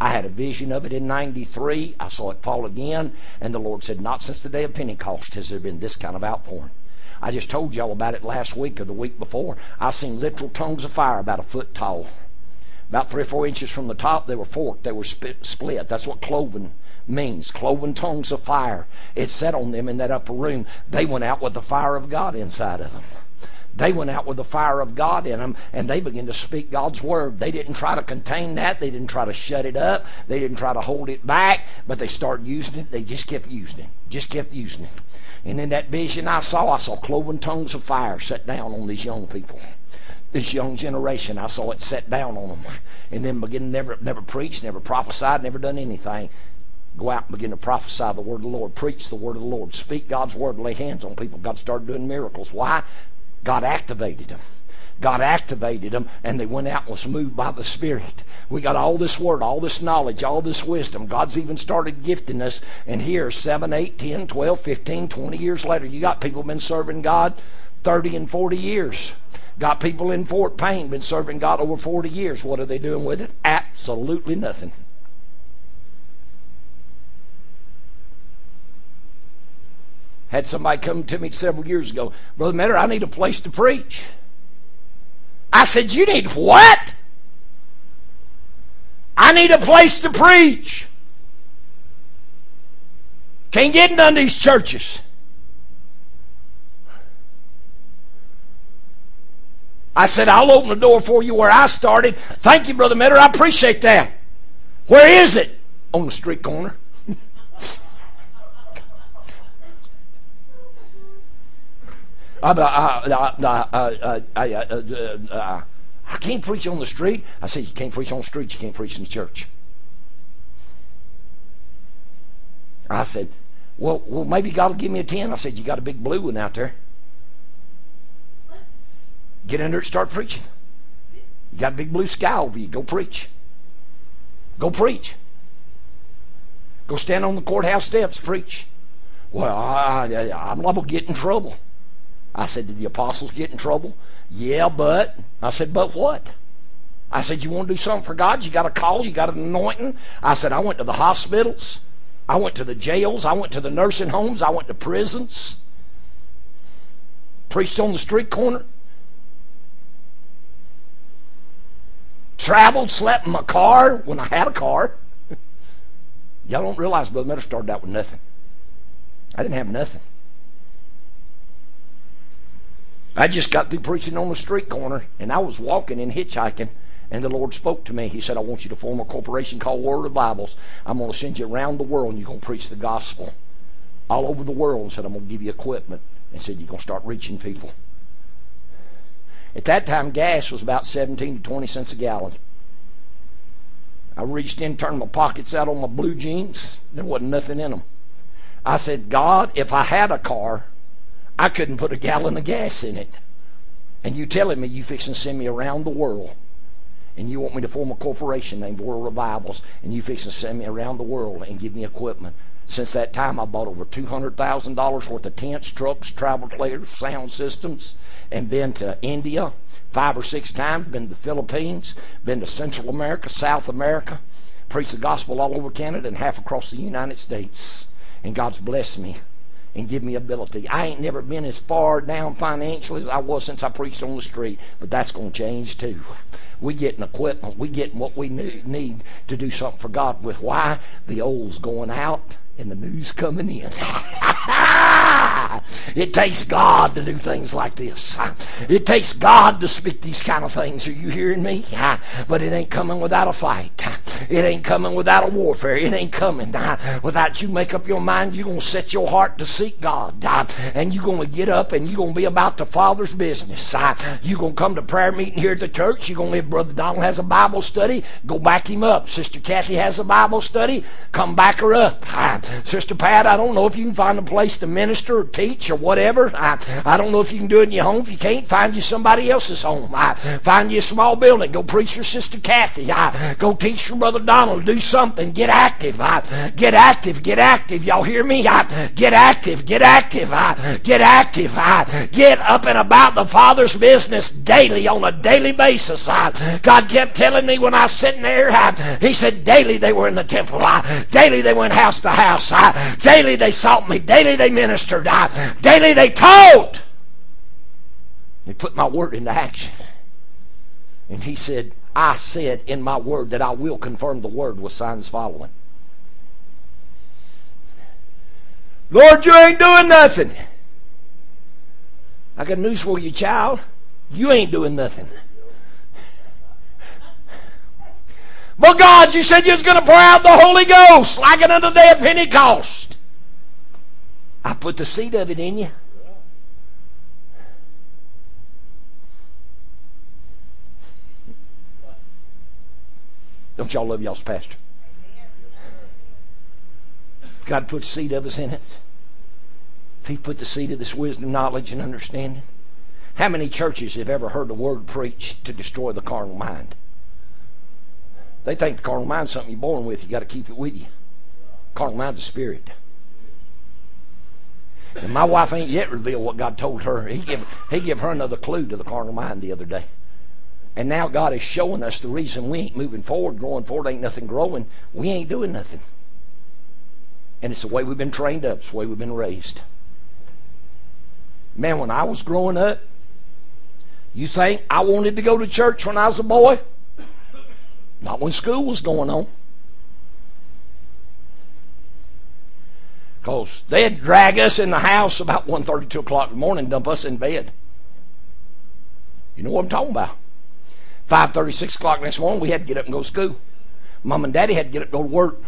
I had a vision of it in 93. I saw it fall again. And the Lord said, Not since the day of Pentecost has there been this kind of outpouring. I just told y'all about it last week or the week before. I seen literal tongues of fire about a foot tall. About three or four inches from the top, they were forked, they were split. That's what cloven means. Cloven tongues of fire. It set on them in that upper room. They went out with the fire of God inside of them. They went out with the fire of God in them and they began to speak God's word. They didn't try to contain that. They didn't try to shut it up. They didn't try to hold it back, but they started using it. They just kept using it. Just kept using it. And in that vision I saw, I saw cloven tongues of fire set down on these young people this young generation. I saw it set down on them. And then begin never never preached, never prophesied, never done anything. Go out and begin to prophesy the word of the Lord, preach the word of the Lord, speak God's word, lay hands on people. God started doing miracles. Why? God activated them. God activated them and they went out and was moved by the Spirit. We got all this word, all this knowledge, all this wisdom. God's even started gifting us. And here, 7, 8, 10, 12, 15, 20 years later, you got people been serving God 30 and 40 years. Got people in Fort Payne, been serving God over 40 years. What are they doing with it? Absolutely nothing. Had somebody come to me several years ago, Brother Metter, I need a place to preach. I said, You need what? I need a place to preach. Can't get in none of these churches. I said, I'll open the door for you where I started. Thank you, Brother Metter. I appreciate that. Where is it? On the street corner. I, I, I, uh, uh, uh, I can't preach on the street. I said, You can't preach on the street, you can't preach in the church. I said, Well, well maybe God will give me a 10. I said, You got a big blue one out there. Get under it, start preaching. You got a big blue sky over you. Go preach. Go preach. Go stand on the courthouse steps, preach. Well, I, am liable to get in trouble. I said, Did the apostles get in trouble? Yeah, but. I said, But what? I said, You want to do something for God? You got a call, you got an anointing. I said, I went to the hospitals, I went to the jails, I went to the nursing homes, I went to prisons, preached on the street corner. traveled, slept in my car when I had a car. Y'all don't realize Brother Meadow started out with nothing. I didn't have nothing. I just got through preaching on the street corner, and I was walking and hitchhiking, and the Lord spoke to me. He said, I want you to form a corporation called World Revivals. I'm going to send you around the world, and you're going to preach the gospel all over the world. And said, I'm going to give you equipment, and said, you're going to start reaching people. At that time, gas was about 17 to 20 cents a gallon. I reached in, turned my pockets out on my blue jeans. There wasn't nothing in them. I said, God, if I had a car, I couldn't put a gallon of gas in it. And you telling me you fixing to send me around the world. And you want me to form a corporation named World Revivals. And you fixing to send me around the world and give me equipment. Since that time, I bought over $200,000 worth of tents, trucks, travel trailers, sound systems, and been to India five or six times, been to the Philippines, been to Central America, South America, preached the gospel all over Canada and half across the United States. And God's blessed me and give me ability. I ain't never been as far down financially as I was since I preached on the street, but that's going to change too. We getting equipment. We getting what we need to do something for God with. Why? The old's going out and the new's coming in. it takes God to do things like this. It takes God to speak these kind of things. Are you hearing me? But it ain't coming without a fight. It ain't coming without a warfare. It ain't coming without you make up your mind. You're going to set your heart to seek God. And you're going to get up and you're going to be about the Father's business. You're going to come to prayer meeting here at the church. You're going to live. Brother Donald has a Bible study. Go back him up. Sister Kathy has a Bible study. Come back her up. Sister Pat, I don't know if you can find a place to minister or teach or whatever. I, I don't know if you can do it in your home. If you can't, find you somebody else's home. I, find you a small building. Go preach your Sister Kathy. I, go teach your Brother Donald. Do something. Get active. I, get active. Get active. Y'all hear me? I, get active. Get active. I, get active. I, get up and about the Father's business daily on a daily basis. I, God kept telling me when I was sitting there, I, He said daily they were in the temple. I, daily they went house to house. I, daily they sought me. Daily they ministered. I, daily they taught. They put my word into action. And he said, I said in my word that I will confirm the word with signs following. Lord, you ain't doing nothing. I got news for you, child. You ain't doing nothing. But God, you said you was going to pour out the Holy Ghost like it the day of Pentecost. I put the seed of it in you. Don't y'all love y'all's pastor? God put the seed of us in it. If He put the seed of this wisdom, knowledge, and understanding. How many churches have ever heard the word preached to destroy the carnal mind? They think the carnal mind's something you're born with. You got to keep it with you. Carnal mind's a spirit. And my wife ain't yet revealed what God told her. He gave, he gave her another clue to the carnal mind the other day. And now God is showing us the reason we ain't moving forward, growing forward, ain't nothing growing. We ain't doing nothing. And it's the way we've been trained up, it's the way we've been raised. Man, when I was growing up, you think I wanted to go to church when I was a boy? Not when school was going on. Because they'd drag us in the house about 1.30, 2 o'clock in the morning, dump us in bed. You know what I'm talking about. 5.30, 6 o'clock next morning, we had to get up and go to school. Mom and Daddy had to get up and go to work.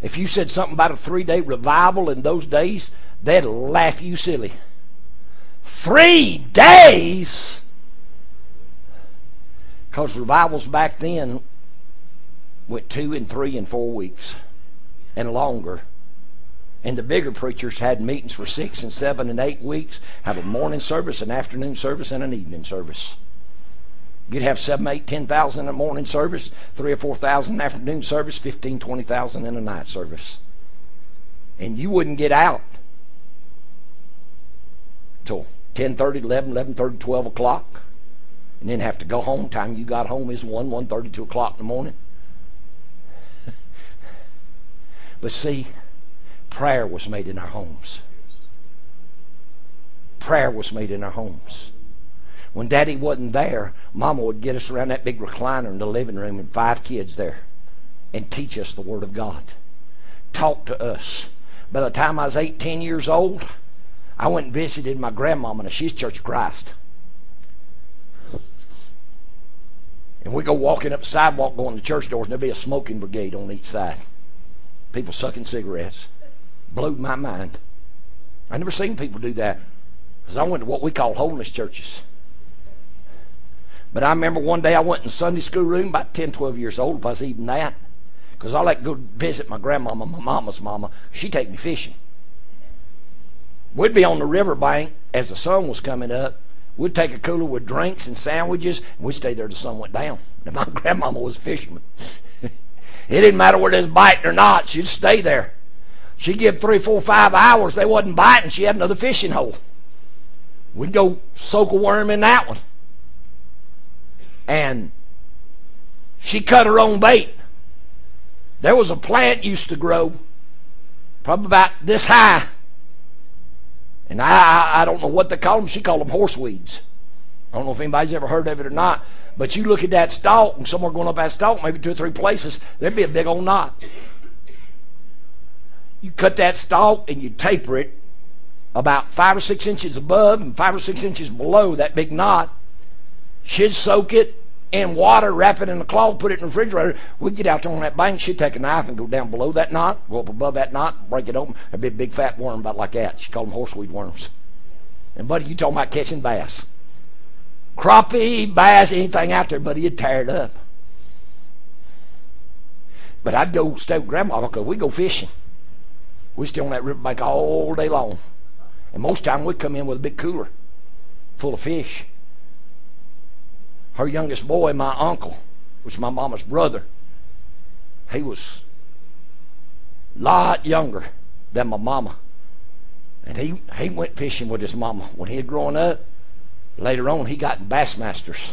If you said something about a three-day revival in those days, they'd laugh you silly. Three days? Because revivals back then went two and three and four weeks and longer. And the bigger preachers had meetings for six and seven and eight weeks, have a morning service, an afternoon service, and an evening service. You'd have seven, eight, ten thousand in a morning service, three or four thousand in afternoon service, fifteen, twenty thousand in a night service. And you wouldn't get out till 10.30, 11, 11.30, 12 o'clock and then have to go home. Time you got home is 1, 1.30, 2 o'clock in the morning. but see, prayer was made in our homes. Prayer was made in our homes. When Daddy wasn't there, Mama would get us around that big recliner in the living room and five kids there and teach us the Word of God Talk to us. By the time I was 18 years old, I went and visited my grandmama, and she's Church of Christ. And we go walking up the sidewalk going to church doors, and there'll be a smoking brigade on each side. People sucking cigarettes. Blew my mind. I never seen people do that. Because I went to what we call holiness churches. But I remember one day I went in Sunday school room, about 10, 12 years old, if I was even that. Because I like to go visit my grandmama, my mama's mama. She'd take me fishing. We'd be on the riverbank as the sun was coming up. We'd take a cooler with drinks and sandwiches, and we'd stay there till the sun went down. And my grandmama was a fisherman. it didn't matter whether it was biting or not, she'd stay there. She'd give three, four, five hours. They wasn't biting. She had another fishing hole. We'd go soak a worm in that one. And she cut her own bait. There was a plant used to grow, probably about this high. And I, I don't know what they call them. She called them horseweeds. I don't know if anybody's ever heard of it or not. But you look at that stalk, and somewhere going up that stalk, maybe two or three places, there'd be a big old knot. You cut that stalk and you taper it about five or six inches above and five or six inches below that big knot. She'd soak it in water, wrap it in a cloth, put it in the refrigerator. We'd get out there on that bank. She'd take a knife and go down below that knot, go up above that knot, break it open. There'd be a big fat worm about like that. She called them horseweed worms. And, buddy, you talking about catching bass. Crappie, bass, anything out there, buddy, you'd tear it up. But I'd go stay with Grandma because we'd go fishing. We'd stay on that riverbank all day long. And most time we'd come in with a big cooler full of fish her youngest boy, my uncle, which my mama's brother, he was a lot younger than my mama. And he, he went fishing with his mama. When he had grown up, later on he got in Bassmasters.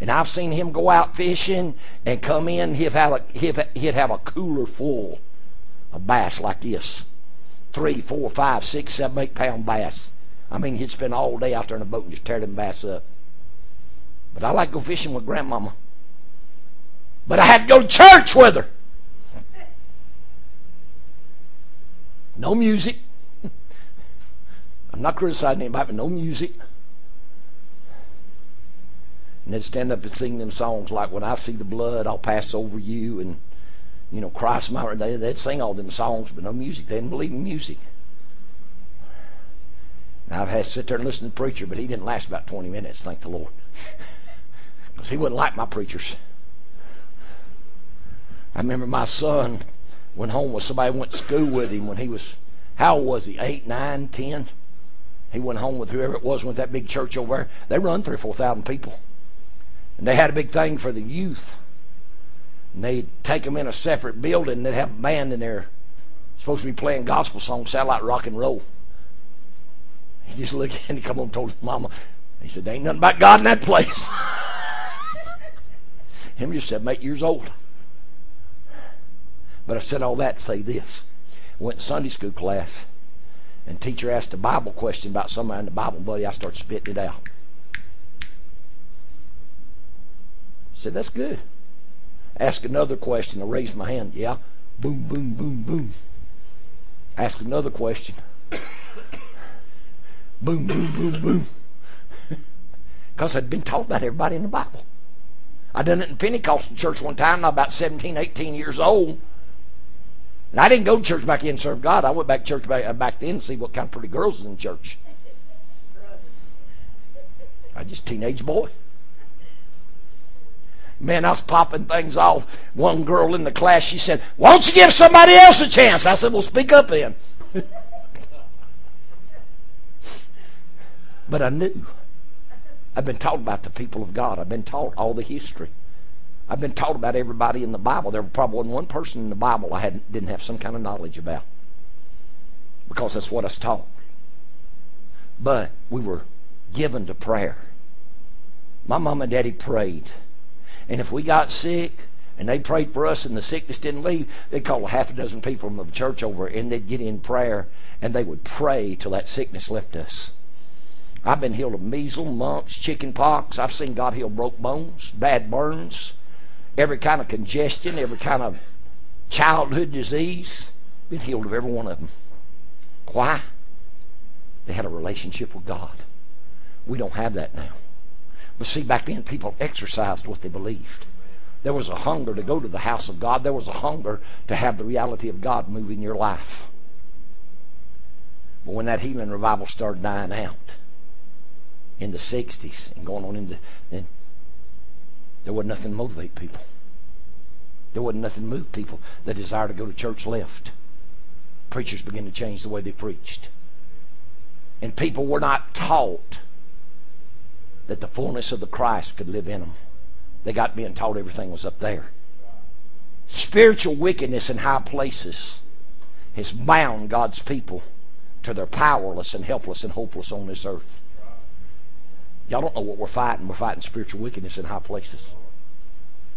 And I've seen him go out fishing and come in, he'd have a, he'd have a cooler full of bass like this. Three, four, five, six, seven, eight pound bass. I mean, he'd spend all day out there in the boat and just tear them bass up. But I like to go fishing with grandmama. But I had to go to church with her. No music. I'm not criticizing anybody, but no music. And they'd stand up and sing them songs like When I See the Blood, I'll Pass Over You, and, you know, Christ My... They, they'd sing all them songs, but no music. They didn't believe in music. Now, I've had to sit there and listen to the preacher, but he didn't last about 20 minutes, thank the Lord. Because he wouldn't like my preachers. I remember my son went home with somebody went to school with him when he was, how old was he? Eight, nine, ten? He went home with whoever it was, went that big church over there. They run three or four thousand people. And they had a big thing for the youth. And they'd take them in a separate building and they'd have a band in there supposed to be playing gospel songs, sound like rock and roll. He just looked and he come home and told his mama, he said, There ain't nothing about God in that place. Him just seven, eight years old. But I said all that to say this. Went to Sunday school class, and teacher asked a Bible question about somebody in the Bible, buddy. I started spitting it out. said, that's good. Ask another question. I raised my hand. Yeah. Boom, boom, boom, boom. Ask another question. boom, boom, boom, boom. Because I'd been taught about everybody in the Bible. I done it in Pentecostal church one time, I about 17, 18 years old. And I didn't go to church back in and serve God. I went back to church back, uh, back then to see what kind of pretty girls was in church. I just teenage boy. Man, I was popping things off. One girl in the class, she said, Why don't you give somebody else a chance? I said, Well, speak up then. but I knew. I've been taught about the people of God. I've been taught all the history. I've been taught about everybody in the Bible. There probably wasn't one person in the Bible I hadn't, didn't have some kind of knowledge about. Because that's what I was taught. But we were given to prayer. My mom and daddy prayed. And if we got sick and they prayed for us and the sickness didn't leave, they'd call a half a dozen people from the church over and they'd get in prayer and they would pray till that sickness left us. I've been healed of measles, mumps, chicken pox. I've seen God heal broke bones, bad burns, every kind of congestion, every kind of childhood disease. Been healed of every one of them. Why? They had a relationship with God. We don't have that now. But see, back then people exercised what they believed. There was a hunger to go to the house of God. There was a hunger to have the reality of God move in your life. But when that healing revival started dying out in the 60s and going on into, then there wasn't nothing to motivate people. There wasn't nothing to move people. The desire to go to church left. Preachers began to change the way they preached. And people were not taught that the fullness of the Christ could live in them. They got being taught everything was up there. Spiritual wickedness in high places has bound God's people to their powerless and helpless and hopeless on this earth. Y'all don't know what we're fighting. We're fighting spiritual wickedness in high places.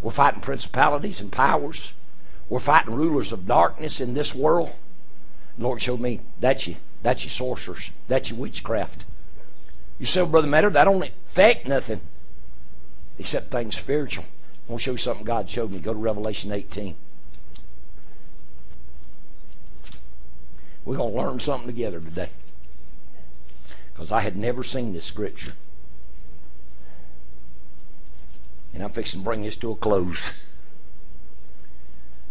We're fighting principalities and powers. We're fighting rulers of darkness in this world. The Lord showed me that's you. That's your sorcerers. That's your witchcraft. You say, Brother Matter, that don't affect nothing except things spiritual. I want to show you something God showed me. Go to Revelation 18. We're going to learn something together today. Because I had never seen this scripture. And I'm fixing to bring this to a close.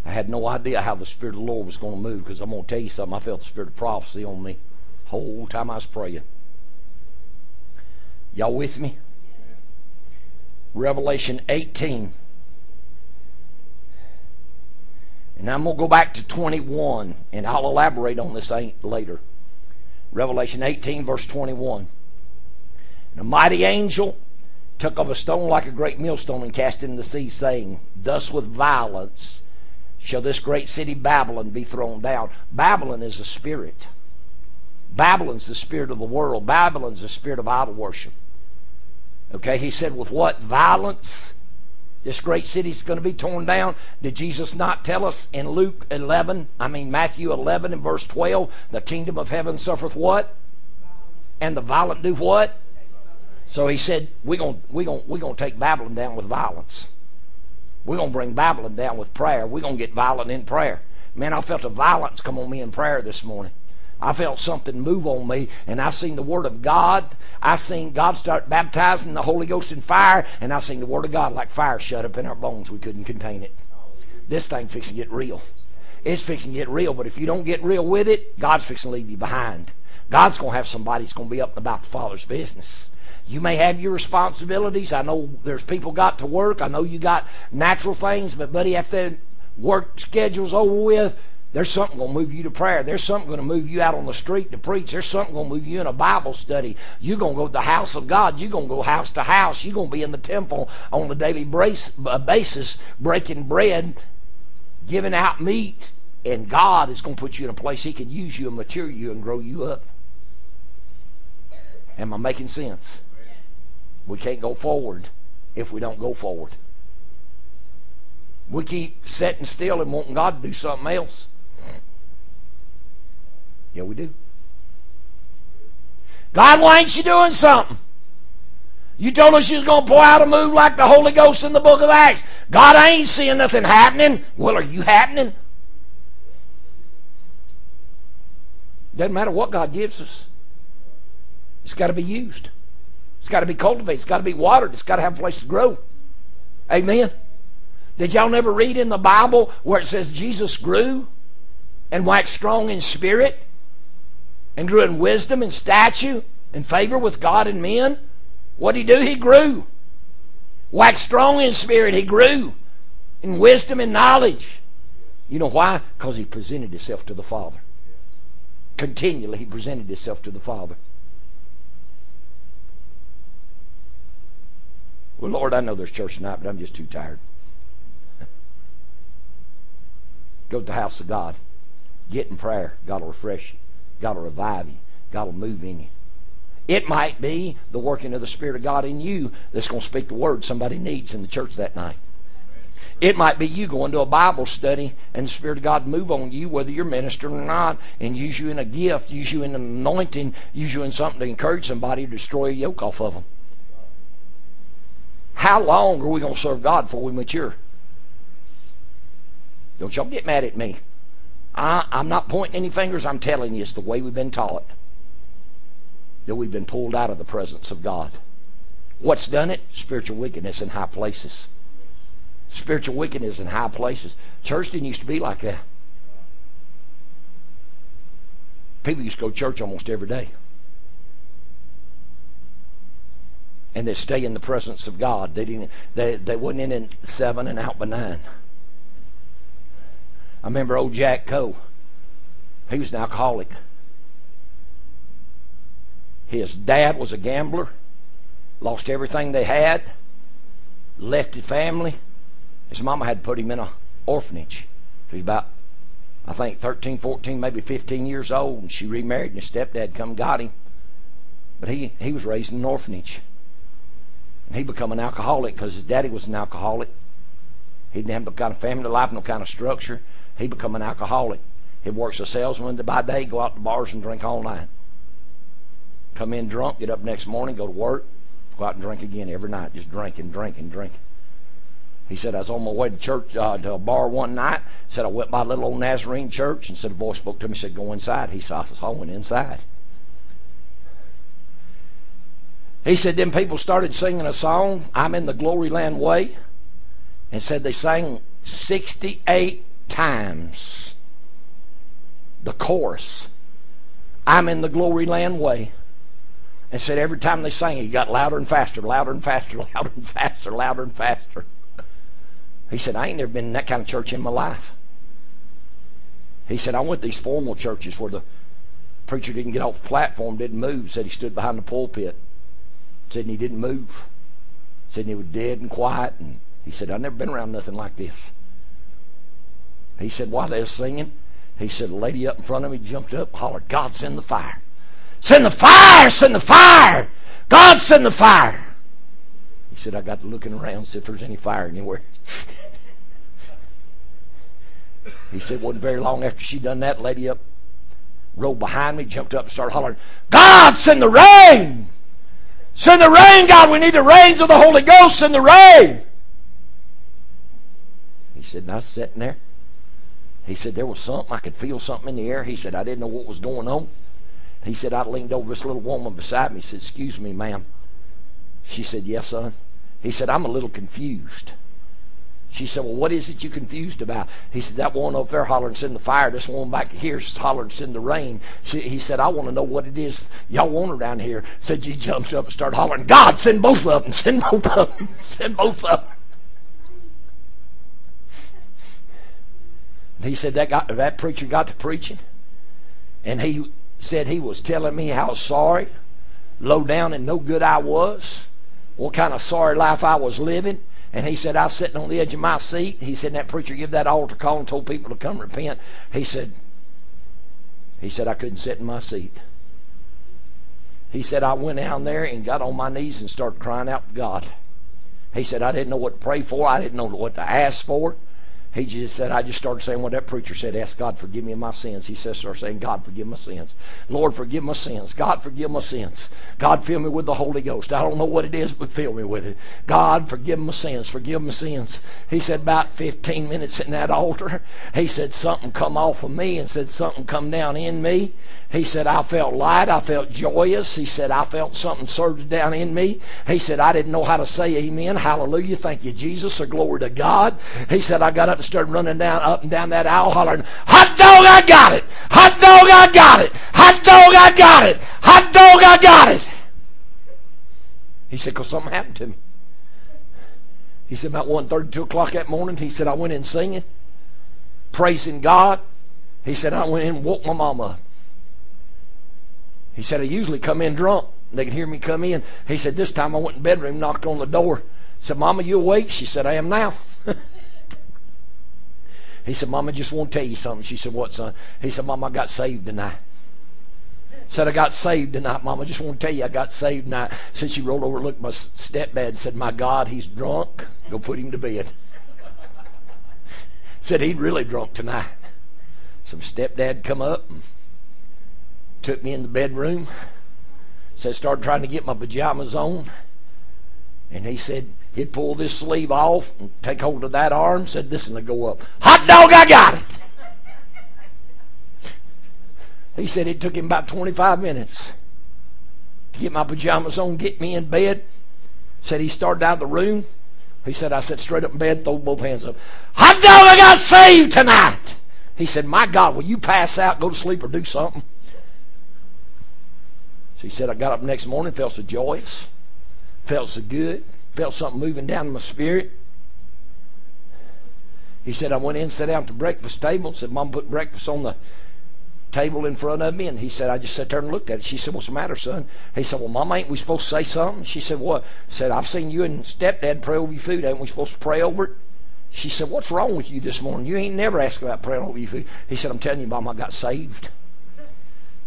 I had no idea how the Spirit of the Lord was going to move because I'm going to tell you something. I felt the Spirit of prophecy on me whole time I was praying. Y'all with me? Revelation 18. And I'm going to go back to 21, and I'll elaborate on this later. Revelation 18, verse 21. And a mighty angel took up a stone like a great millstone and cast it in the sea, saying, Thus with violence shall this great city Babylon be thrown down. Babylon is a spirit. Babylon's the spirit of the world. Babylon's the spirit of idol worship. Okay, he said, with what violence this great city is going to be torn down. Did Jesus not tell us in Luke 11, I mean Matthew 11 and verse 12, the kingdom of heaven suffereth what? And the violent do what? So he said, we're going we're going we're going to take Babylon down with violence. We're going to bring Babylon down with prayer. We're going to get violent in prayer. Man, I felt a violence come on me in prayer this morning. I felt something move on me, and I seen the Word of God. I seen God start baptizing the Holy Ghost in fire, and I seen the Word of God like fire shut up in our bones. We couldn't contain it. This thing fixing to get real. It's fixing to get real, but if you don't get real with it, God's fixing to leave you behind. God's going to have somebody that's going to be up about the Father's business. You may have your responsibilities. I know there's people got to work. I know you got natural things, but buddy, after work schedule's over with, there's something going to move you to prayer. There's something going to move you out on the street to preach. There's something going to move you in a Bible study. You're going to go to the house of God. You're going to go house to house. You're going to be in the temple on a daily uh, basis, breaking bread, giving out meat. And God is going to put you in a place He can use you and mature you and grow you up. Am I making sense? We can't go forward if we don't go forward. We keep sitting still and wanting God to do something else. Yeah, we do. God, why ain't you doing something? You told us you was going to pour out a move like the Holy Ghost in the book of Acts. God, I ain't seeing nothing happening. Well, are you happening? Doesn't matter what God gives us. It's got to be used. It's got to be cultivated. It's got to be watered. It's got to have a place to grow. Amen. Did y'all never read in the Bible where it says Jesus grew and waxed strong in spirit? and grew in wisdom and stature and favor with God and men. What did he do? He grew. Waxed strong in spirit, he grew in wisdom and knowledge. You know why? Because he presented himself to the Father. Continually, he presented himself to the Father. Well, Lord, I know there's church tonight, but I'm just too tired. Go to the house of God. Get in prayer. God will refresh you. God will revive you. God will move in you. It might be the working of the Spirit of God in you that's going to speak the word somebody needs in the church that night. It might be you going to a Bible study and the Spirit of God move on you, whether you're ministering or not, and use you in a gift, use you in an anointing, use you in something to encourage somebody to destroy a yoke off of them. How long are we going to serve God before we mature? Don't y'all get mad at me. I, I'm not pointing any fingers. I'm telling you, it's the way we've been taught that we've been pulled out of the presence of God. What's done it? Spiritual wickedness in high places. Spiritual wickedness in high places. Church didn't used to be like that. People used to go to church almost every day. And they'd stay in the presence of God. They didn't they, they wasn't in at seven and out by nine. I remember old Jack Coe. He was an alcoholic. His dad was a gambler, lost everything they had, left his family. His mama had to put him in an orphanage. He was about, I think, 13, 14, maybe 15 years old, and she remarried, and his stepdad come got him. But he, he was raised in an orphanage. And he become an alcoholic because his daddy was an alcoholic. He didn't have no kind of family life, no kind of structure. He become an alcoholic. He works a salesman by day, go out to bars and drink all night. Come in drunk, get up next morning, go to work, go out and drink again every night, just drinking, drinking, drinking. He said, I was on my way to church, uh, to a bar one night. Said, I went by a little old Nazarene church and said, a voice spoke to me, said, go inside. He saw I went inside. He said, then people started singing a song, I'm in the Glory Land Way, and said they sang 68 times the chorus, I'm in the Glory Land Way and said every time they sang, it, he got louder and faster, louder and faster, louder and faster, louder and faster. He said, I ain't never been in that kind of church in my life. He said, I went to these formal churches where the preacher didn't get off the platform, didn't move. Said he stood behind the pulpit. Said he didn't move. Said he was dead and quiet. And he said, I've never been around nothing like this. He said, while they were singing, he said, a lady up in front of me jumped up, hollered, God send the fire. Send the fire! Send the fire! God send the fire! He said, I got to looking around see if there's any fire anywhere. he said, wasn't very long after she done that, lady up, rode behind me, jumped up and started hollering, God, send the rain! Send the rain, God, we need the rains of the Holy Ghost, send the rain! He said, and I was sitting there. He said, there was something, I could feel something in the air. He said, I didn't know what was going on. He said, I leaned over this little woman beside me. He said, Excuse me, ma'am. She said, Yes, son. He said, I'm a little confused. She said, Well, what is it you confused about? He said, That one up there hollering, send the fire. This one back here is hollering, send the rain. She, he said, I want to know what it is y'all want around here. Said, She jumps up and started hollering, God, send both of them. Send both of them. Send both of them. He said, that, got, that preacher got to preaching. And he said he was telling me how sorry, low down and no good I was, what kind of sorry life I was living. And he said, I was sitting on the edge of my seat. He said, that preacher give that altar call and told people to come repent. He said, he said, I couldn't sit in my seat. He said, I went down there and got on my knees and started crying out to God. He said, I didn't know what to pray for. I didn't know what to ask for. He just said, I just started saying what that preacher said. Ask God, forgive me of my sins. He says, start saying, God, forgive my sins. Lord, forgive my sins. God, forgive my sins. God, fill me with the Holy Ghost. I don't know what it is, but fill me with it. God, forgive my sins. Forgive my sins. He said, about 15 minutes in that altar, he said, something come off of me and said, something come down in me. He said, I felt light. I felt joyous. He said, I felt something surge down in me. He said, I didn't know how to say amen. Hallelujah. Thank you, Jesus, or glory to God. He said, I got up and started running down up and down that aisle hollering, Hot dog, I got it! Hot dog, I got it! Hot dog, I got it! Hot dog, I got it! He said, because something happened to me. He said, about 1.30, 2 o'clock that morning, he said, I went in singing, praising God. He said, I went in and woke my mama up. He said, I usually come in drunk. They could hear me come in. He said, this time I went in the bedroom, knocked on the door. Said, Mama, you awake? She said, I am now. he said, Mama, just want to tell you something. She said, what, son? He said, Mama, I got saved tonight. Said, I got saved tonight, Mama. Just want to tell you I got saved tonight. Said she rolled over, looked my stepdad, said, My God, he's drunk. Go put him to bed. said he'd really drunk tonight. Some stepdad come up and took me in the bedroom. Said, started trying to get my pajamas on. And he said he'd pull this sleeve off and take hold of that arm. Said, this is to go up. Hot dog, I got it. He said it took him about 25 minutes to get my pajamas on, get me in bed. Said he started out of the room. He said, I sat straight up in bed, throw both hands up. Hot dog, I got saved tonight. He said, My God, will you pass out, go to sleep, or do something? So he said, I got up next morning, felt so joyous, felt so good, felt something moving down in my spirit. He said, I went in, sat down at the breakfast table, said, Mom put breakfast on the table in front of me, and he said, I just sat there and looked at it. She said, What's the matter, son? He said, Well, Mama, ain't we supposed to say something? She said, What? He said, I've seen you and stepdad pray over your food. Ain't we supposed to pray over it? She said, What's wrong with you this morning? You ain't never asked about praying over your food. He said, I'm telling you, Mom, I got saved.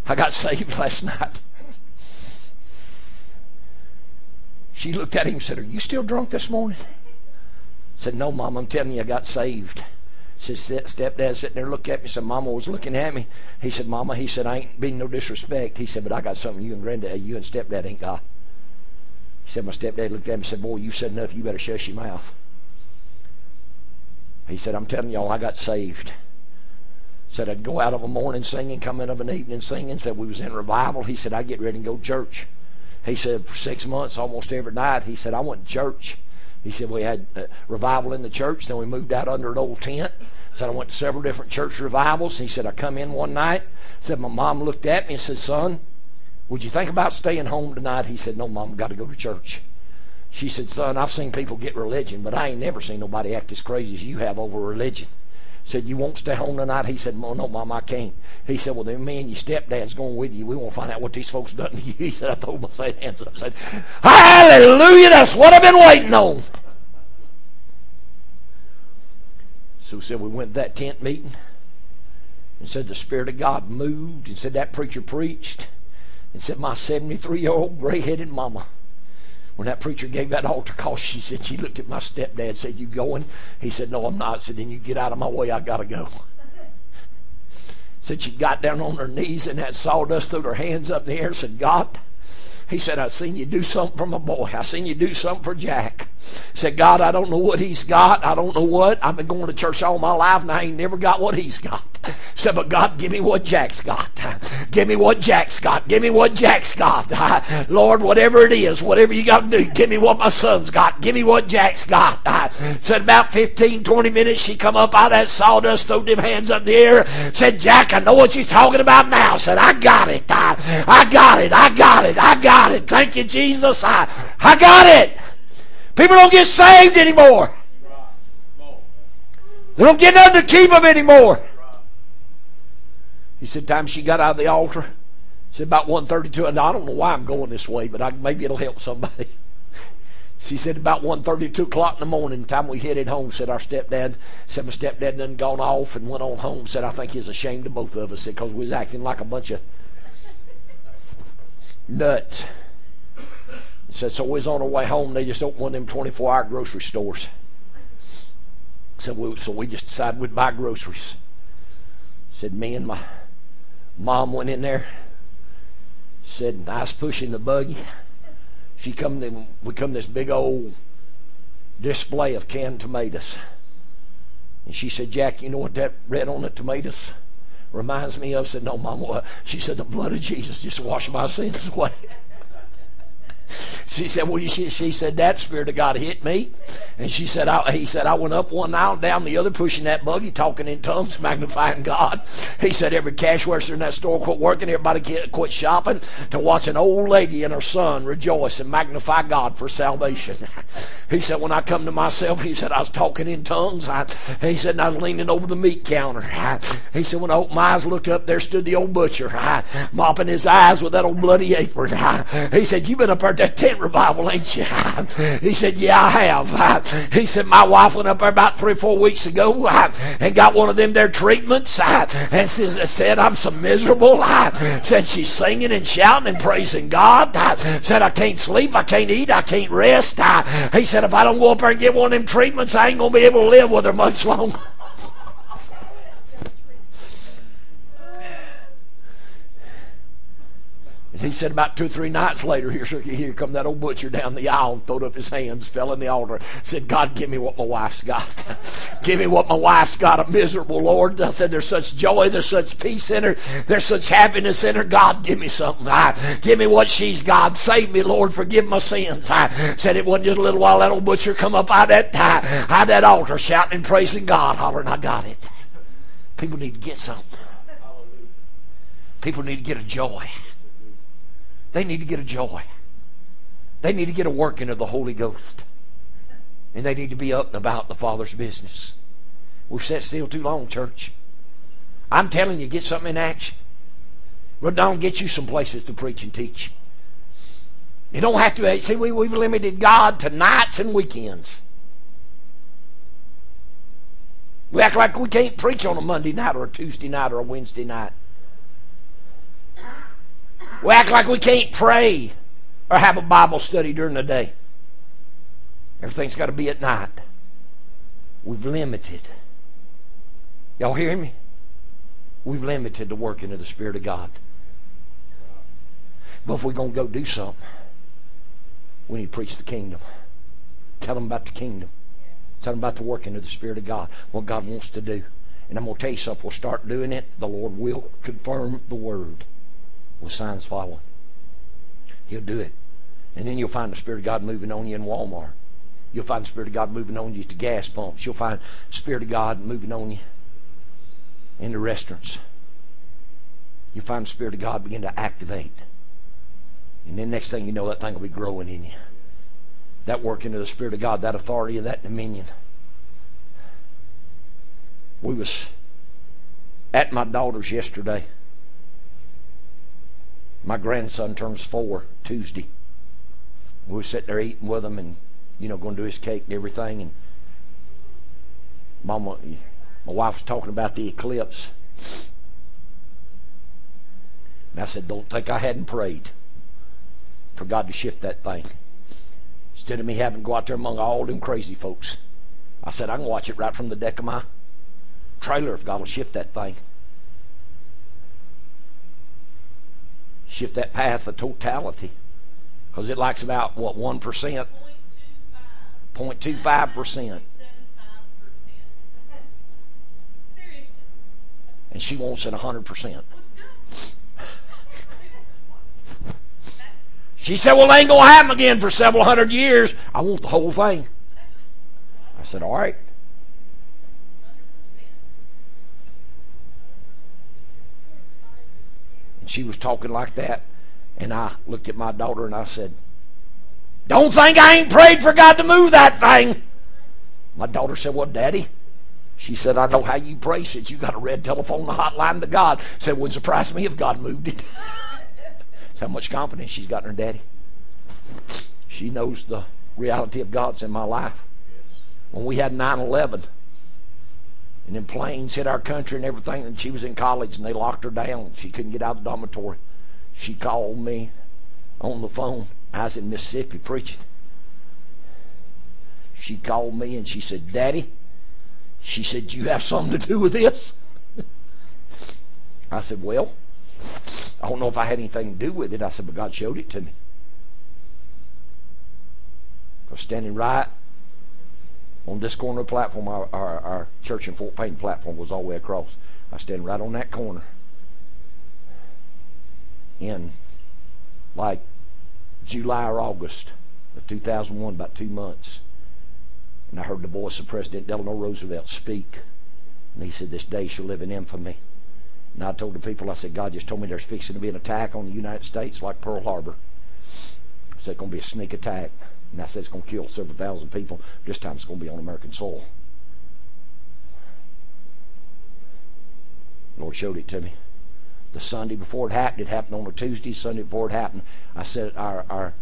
I got saved last night. She looked at him and said, Are you still drunk this morning? I said, No, Mom, I'm telling you, I got saved. Said stepdad sitting there looking at me. Said Mama was looking at me. He said, Mama, he said, I ain't being no disrespect. He said, but I got something you and granddad, uh, you and stepdad ain't got. He said, my stepdad looked at me and said, Boy, you said enough. You better shut your mouth. He said, I'm telling y'all, I got saved. Said I'd go out of a morning singing, come in of an evening singing. Said we was in revival. He said I'd get ready and go to church. He said for six months, almost every night, he said I went to church. He said we had uh, revival in the church. Then we moved out under an old tent. Said I went to several different church revivals. He said I come in one night. Said my mom looked at me and said, "Son, would you think about staying home tonight?" He said, "No, mom, got to go to church." She said, "Son, I've seen people get religion, but I ain't never seen nobody act as crazy as you have over religion." Said, "You won't stay home tonight?" He said, "No, no, mom, I can't." He said, "Well, then me and your stepdad's going with you. We won't find out what these folks done to you." He said, "I told my I hands up." I said, "Hallelujah! That's what I've been waiting on." So said we went to that tent meeting and said the Spirit of God moved and said that preacher preached and said my 73 year old gray headed mama. When that preacher gave that altar call, she said she looked at my stepdad, said, You going? He said, No, I'm not. Said, Then you get out of my way, I gotta go. said she got down on her knees and had sawdust threw her hands up in the air and said, God, he said, I seen you do something for my boy. I seen you do something for Jack. He said, God, I don't know what he's got. I don't know what. I've been going to church all my life and I ain't never got what he's got. Said, but God, give me what Jack's got. Give me what Jack's got. Give me what Jack's got. Lord, whatever it is, whatever you got to do, give me what my son's got. Give me what Jack's got. Said about 15, 20 minutes, she come up out of that sawdust, threw them hands up in the air, said, Jack, I know what you're talking about now. Said, I got it. I, I got it. I got it. I got it. Thank you, Jesus. I, I got it. People don't get saved anymore. They don't get nothing to keep them anymore. He said, time she got out of the altar, said about 1.32, and I don't know why I'm going this way, but I, maybe it'll help somebody. She said about 1.32 o'clock in the morning, time we headed home, said our stepdad, said my stepdad done gone off and went on home, said I think he's ashamed of both of us because we was acting like a bunch of nuts. Said, so we was on our way home. They just opened one of them 24 hour grocery stores. Said, we, so we just decided we'd buy groceries. Said, me and my mom went in there. Said, I was pushing the buggy. She come, to, we come this big old display of canned tomatoes. And she said, Jack, you know what that red on the tomatoes reminds me of? I said, no, Mom. what? She said, the blood of Jesus just washed my sins away. She said, well, she, she said, that Spirit of God hit me. And she said, I, he said, I went up one aisle, down the other, pushing that buggy, talking in tongues, magnifying God. He said, every cash register in that store quit working, everybody quit shopping to watch an old lady and her son rejoice and magnify God for salvation. He said, when I come to myself, he said, I was talking in tongues. I, he said, I was leaning over the meat counter. I, he said, when I opened my eyes, looked up, there stood the old butcher, I, mopping his eyes with that old bloody apron. he said, "You've been up there that tent revival, ain't you? he said, Yeah, I have. he said, My wife went up there about three or four weeks ago and got one of them there treatments and said, I'm so miserable. said she's singing and shouting and praising God. said, I can't sleep, I can't eat, I can't rest. he said, If I don't go up there and get one of them treatments, I ain't going to be able to live with her much longer. He said about two or three nights later, here, here come that old butcher down the aisle and throwed up his hands, fell in the altar, said, God, give me what my wife's got. give me what my wife's got. I'm miserable, Lord. I said, there's such joy, there's such peace in her, there's such happiness in her. God, give me something. I, give me what she's got. Save me, Lord. Forgive my sins. I said it wasn't just a little while that old butcher come up out that, uh, out that altar shouting and praising God, hollering, I got it. People need to get something. People need to get a joy. They need to get a joy. They need to get a working of the Holy Ghost. And they need to be up and about the Father's business. We've sat still too long, church. I'm telling you, get something in action. Run down get you some places to preach and teach. You don't have to. Eh, see, we, we've limited God to nights and weekends. We act like we can't preach on a Monday night or a Tuesday night or a Wednesday night. We act like we can't pray or have a Bible study during the day. Everything's got to be at night. We've limited. Y'all hear me? We've limited the working of the Spirit of God. But if we're going to go do something, we need to preach the kingdom. Tell them about the kingdom. Tell them about the working of the Spirit of God, what God wants to do. And I'm going to tell you something. We'll start doing it. The Lord will confirm the word with signs following. He'll do it. And then you'll find the Spirit of God moving on you in Walmart. You'll find the Spirit of God moving on you at the gas pumps. You'll find the Spirit of God moving on you in the restaurants. You'll find the Spirit of God begin to activate. And then next thing you know, that thing will be growing in you. That working of the Spirit of God, that authority of that dominion. We was at my daughter's yesterday. My grandson turns four Tuesday. We were sitting there eating with him and, you know, going to do his cake and everything. And Mama, my wife was talking about the eclipse. And I said, don't think I hadn't prayed for God to shift that thing. Instead of me having to go out there among all them crazy folks, I said, I can watch it right from the deck of my trailer if God will shift that thing. Shift that path of totality. Because it likes about, what, 1%? 0.25%. And she wants it 100%. She said, Well, it ain't to happen again for several hundred years. I want the whole thing. I said, All right. She was talking like that. And I looked at my daughter and I said, Don't think I ain't prayed for God to move that thing. My daughter said, Well, Daddy, she said, I know how you pray. since You got a red telephone the hotline to God. Said, Wouldn't surprise me if God moved it. That's how much confidence she's got in her daddy. She knows the reality of God's in my life. When we had 9 11, and then planes hit our country and everything. And she was in college and they locked her down. She couldn't get out of the dormitory. She called me on the phone. I was in Mississippi preaching. She called me and she said, Daddy, she said, you have something to do with this? I said, Well, I don't know if I had anything to do with it. I said, But God showed it to me. I was standing right on this corner of the platform, our, our, our church in Fort Payne platform was all the way across. I stand right on that corner. In like July or August of 2001, about two months. And I heard the voice of President Delano Roosevelt speak. And he said, This day shall live in infamy. And I told the people, I said, God just told me there's fixing to be an attack on the United States like Pearl Harbor. I said, it's going to be a sneak attack. And I said it's going to kill several thousand people. This time it's going to be on American soil. The Lord showed it to me. The Sunday before it happened, it happened on a Tuesday. Sunday before it happened, I said our our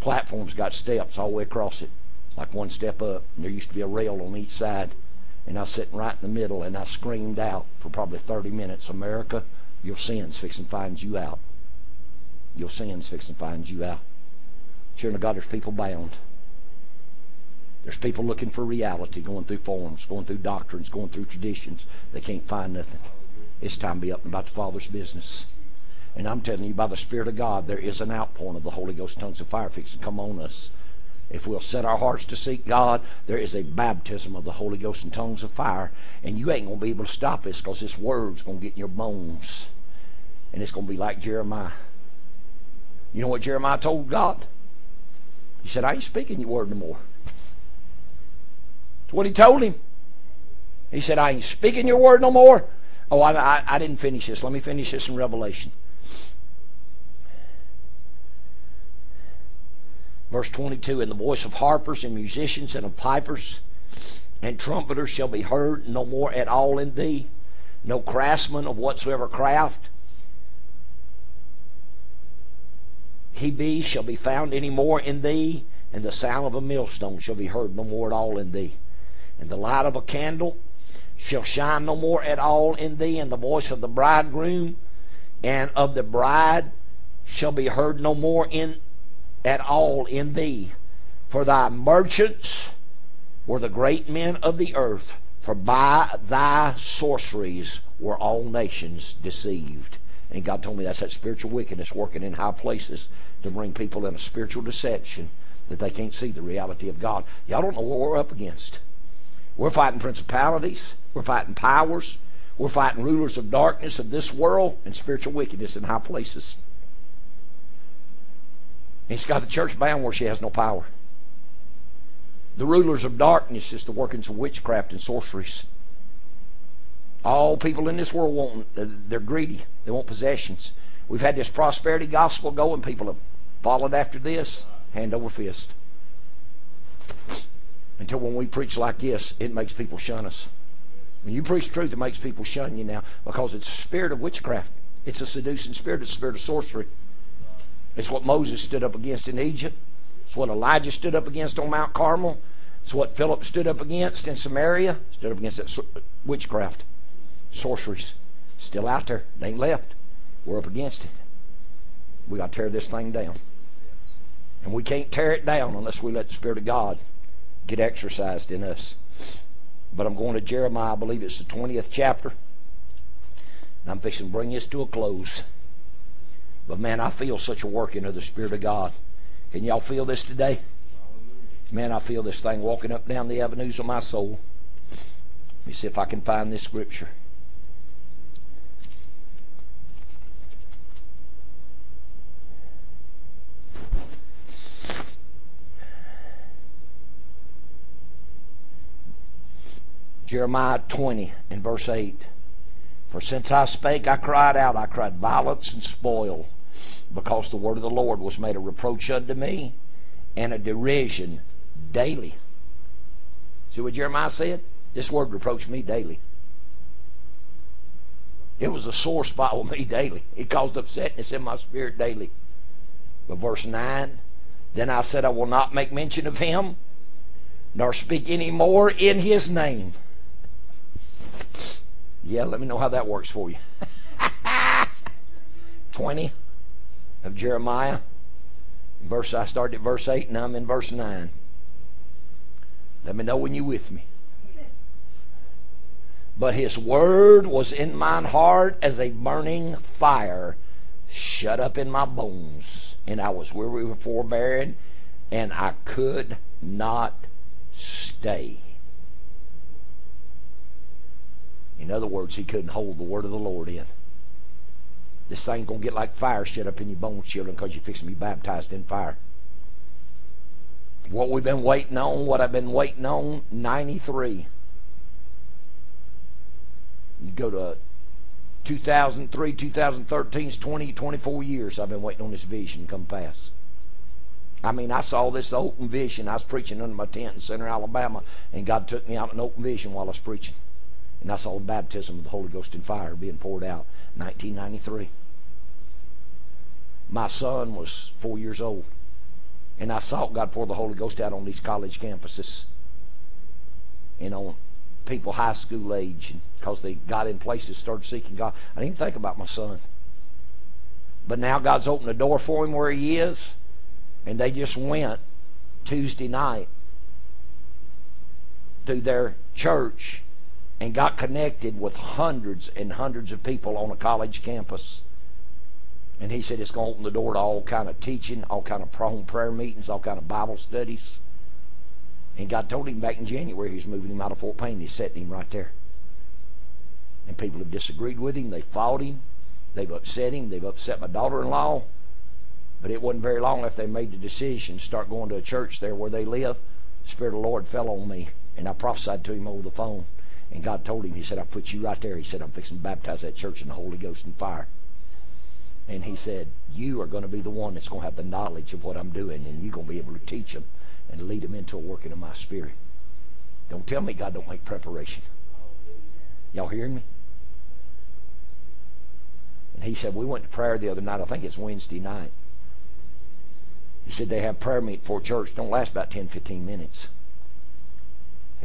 platform's got steps all the way across it, like one step up. And there used to be a rail on each side. And I was sitting right in the middle, and I screamed out for probably 30 minutes, America, your sin's fixing to find you out. Your sin's fixing to find you out. Children of God, there's people bound. There's people looking for reality, going through forms, going through doctrines, going through traditions. They can't find nothing. It's time to be up and about the Father's business. And I'm telling you, by the Spirit of God, there is an outpouring of the Holy Ghost tongues of fire fixing come on us. If we'll set our hearts to seek God, there is a baptism of the Holy Ghost and tongues of fire. And you ain't going to be able to stop this because this word's going to get in your bones. And it's going to be like Jeremiah. You know what Jeremiah told God? He said, I ain't speaking your word no more. That's what he told him. He said, I ain't speaking your word no more. Oh, I, I, I didn't finish this. Let me finish this in Revelation. Verse 22 And the voice of harpers and musicians and of pipers and trumpeters shall be heard no more at all in thee, no craftsman of whatsoever craft he be shall be found any more in thee, and the sound of a millstone shall be heard no more at all in thee. And the light of a candle shall shine no more at all in thee, and the voice of the bridegroom and of the bride shall be heard no more in at all in thee. For thy merchants were the great men of the earth, for by thy sorceries were all nations deceived. And God told me that's that spiritual wickedness working in high places to bring people in a spiritual deception that they can't see the reality of God. Y'all don't know what we're up against. We're fighting principalities. We're fighting powers. We're fighting rulers of darkness of this world and spiritual wickedness in high places. And he's got the church bound where she has no power. The rulers of darkness is the workings of witchcraft and sorceries. All people in this world want, they're greedy. They want possessions. We've had this prosperity gospel going. People have followed after this, hand over fist. Until when we preach like this, it makes people shun us. When you preach truth, it makes people shun you now because it's a spirit of witchcraft. It's a seducing spirit. It's a spirit of sorcery. It's what Moses stood up against in Egypt. It's what Elijah stood up against on Mount Carmel. It's what Philip stood up against in Samaria. Stood up against that witchcraft, sorceries. Still out there. They ain't left. We're up against it. We got to tear this thing down. And we can't tear it down unless we let the Spirit of God get exercised in us. But I'm going to Jeremiah, I believe it's the 20th chapter. And I'm fixing to bring this to a close. But man, I feel such a working of the Spirit of God. Can y'all feel this today? Man, I feel this thing walking up down the avenues of my soul. Let me see if I can find this scripture. Jeremiah 20 and verse 8. For since I spake, I cried out, I cried violence and spoil, because the word of the Lord was made a reproach unto me and a derision daily. See what Jeremiah said? This word reproached me daily. It was a sore spot with me daily. It caused upsetness in my spirit daily. But verse 9, then I said, I will not make mention of him, nor speak any more in his name. Yeah, let me know how that works for you. 20 of Jeremiah. Verse I started at verse 8 and I'm in verse 9. Let me know when you're with me. But his word was in mine heart as a burning fire shut up in my bones. And I was weary of forbearing, and I could not stay. In other words, he couldn't hold the word of the Lord in. This thing's going to get like fire shut up in your bones, children, because you're fixing to be baptized in fire. What we've been waiting on, what I've been waiting on, 93. You go to 2003, 2013, 20, 24 years I've been waiting on this vision to come past. I mean, I saw this open vision. I was preaching under my tent in Centre, Alabama, and God took me out in open vision while I was preaching. And I saw the baptism of the Holy Ghost in fire being poured out 1993. My son was four years old. And I saw God pour the Holy Ghost out on these college campuses and on people high school age because they got in places, started seeking God. I didn't think about my son. But now God's opened the door for him where he is. And they just went Tuesday night through their church and got connected with hundreds and hundreds of people on a college campus. And he said it's going to open the door to all kind of teaching, all kind of home prayer meetings, all kind of Bible studies. And God told him back in January he was moving him out of Fort Payne. He's setting him right there. And people have disagreed with him. They fought him. They've upset him. They've upset my daughter-in-law. But it wasn't very long after they made the decision to start going to a church there where they live. The Spirit of the Lord fell on me, and I prophesied to him over the phone. And God told him, He said, I put you right there. He said, I'm fixing to baptize that church in the Holy Ghost and fire. And He said, You are going to be the one that's going to have the knowledge of what I'm doing, and you're going to be able to teach them and lead them into a working of my Spirit. Don't tell me God don't make preparation. Y'all hearing me? And he said, We went to prayer the other night. I think it's Wednesday night. He said, They have prayer meet for church. Don't last about 10, 15 minutes.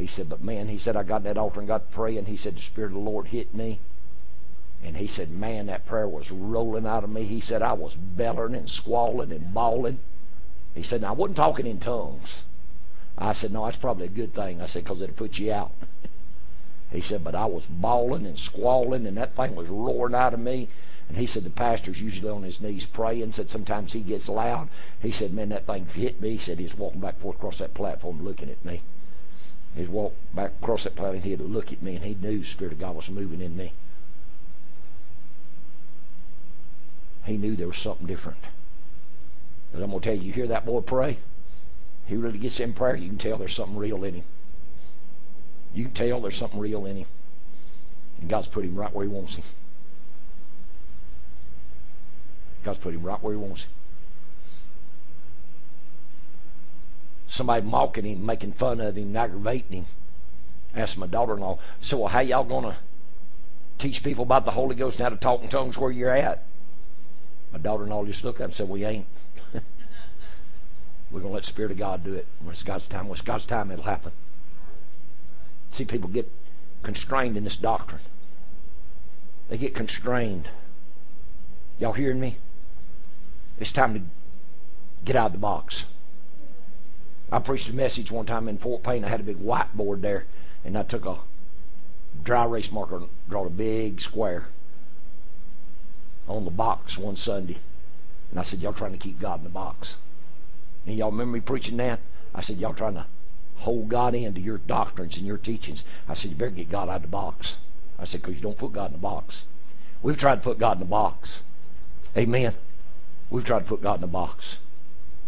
He said, But man, he said, I got that altar and got to pray. And he said, The Spirit of the Lord hit me. And he said, Man, that prayer was rolling out of me. He said, I was bellowing and squalling and bawling. He said, I wasn't talking in tongues. I said, No, that's probably a good thing. I said, Because it'll put you out. he said, But I was bawling and squalling, and that thing was roaring out of me. And he said the pastor's usually on his knees praying. Said sometimes he gets loud. He said, man, that thing hit me. He said he's walking back forth across that platform looking at me. He'd walk back across that platform and he'd look at me and he knew the Spirit of God was moving in me. He knew there was something different. But I'm going to tell you, you hear that boy pray? He really gets in prayer, you can tell there's something real in him. You can tell there's something real in him. And God's put him right where he wants him. God's put him right where he wants him. Somebody mocking him, making fun of him, aggravating him. Asked my daughter-in-law, so well, how y'all going to teach people about the Holy Ghost and how to talk in tongues where you're at? My daughter-in-law just looked at him and said, we ain't. We're going to let the Spirit of God do it. When it's God's time, when it's God's time, it'll happen. See, people get constrained in this doctrine. They get constrained. Y'all hearing me? It's time to get out of the box. I preached a message one time in Fort Payne. I had a big whiteboard there, and I took a dry erase marker and drawn a big square on the box one Sunday. And I said, Y'all trying to keep God in the box. And y'all remember me preaching that? I said, Y'all trying to hold God into your doctrines and your teachings. I said, You better get God out of the box. I said, Because you don't put God in the box. We've tried to put God in the box. Amen. We've tried to put God in the box.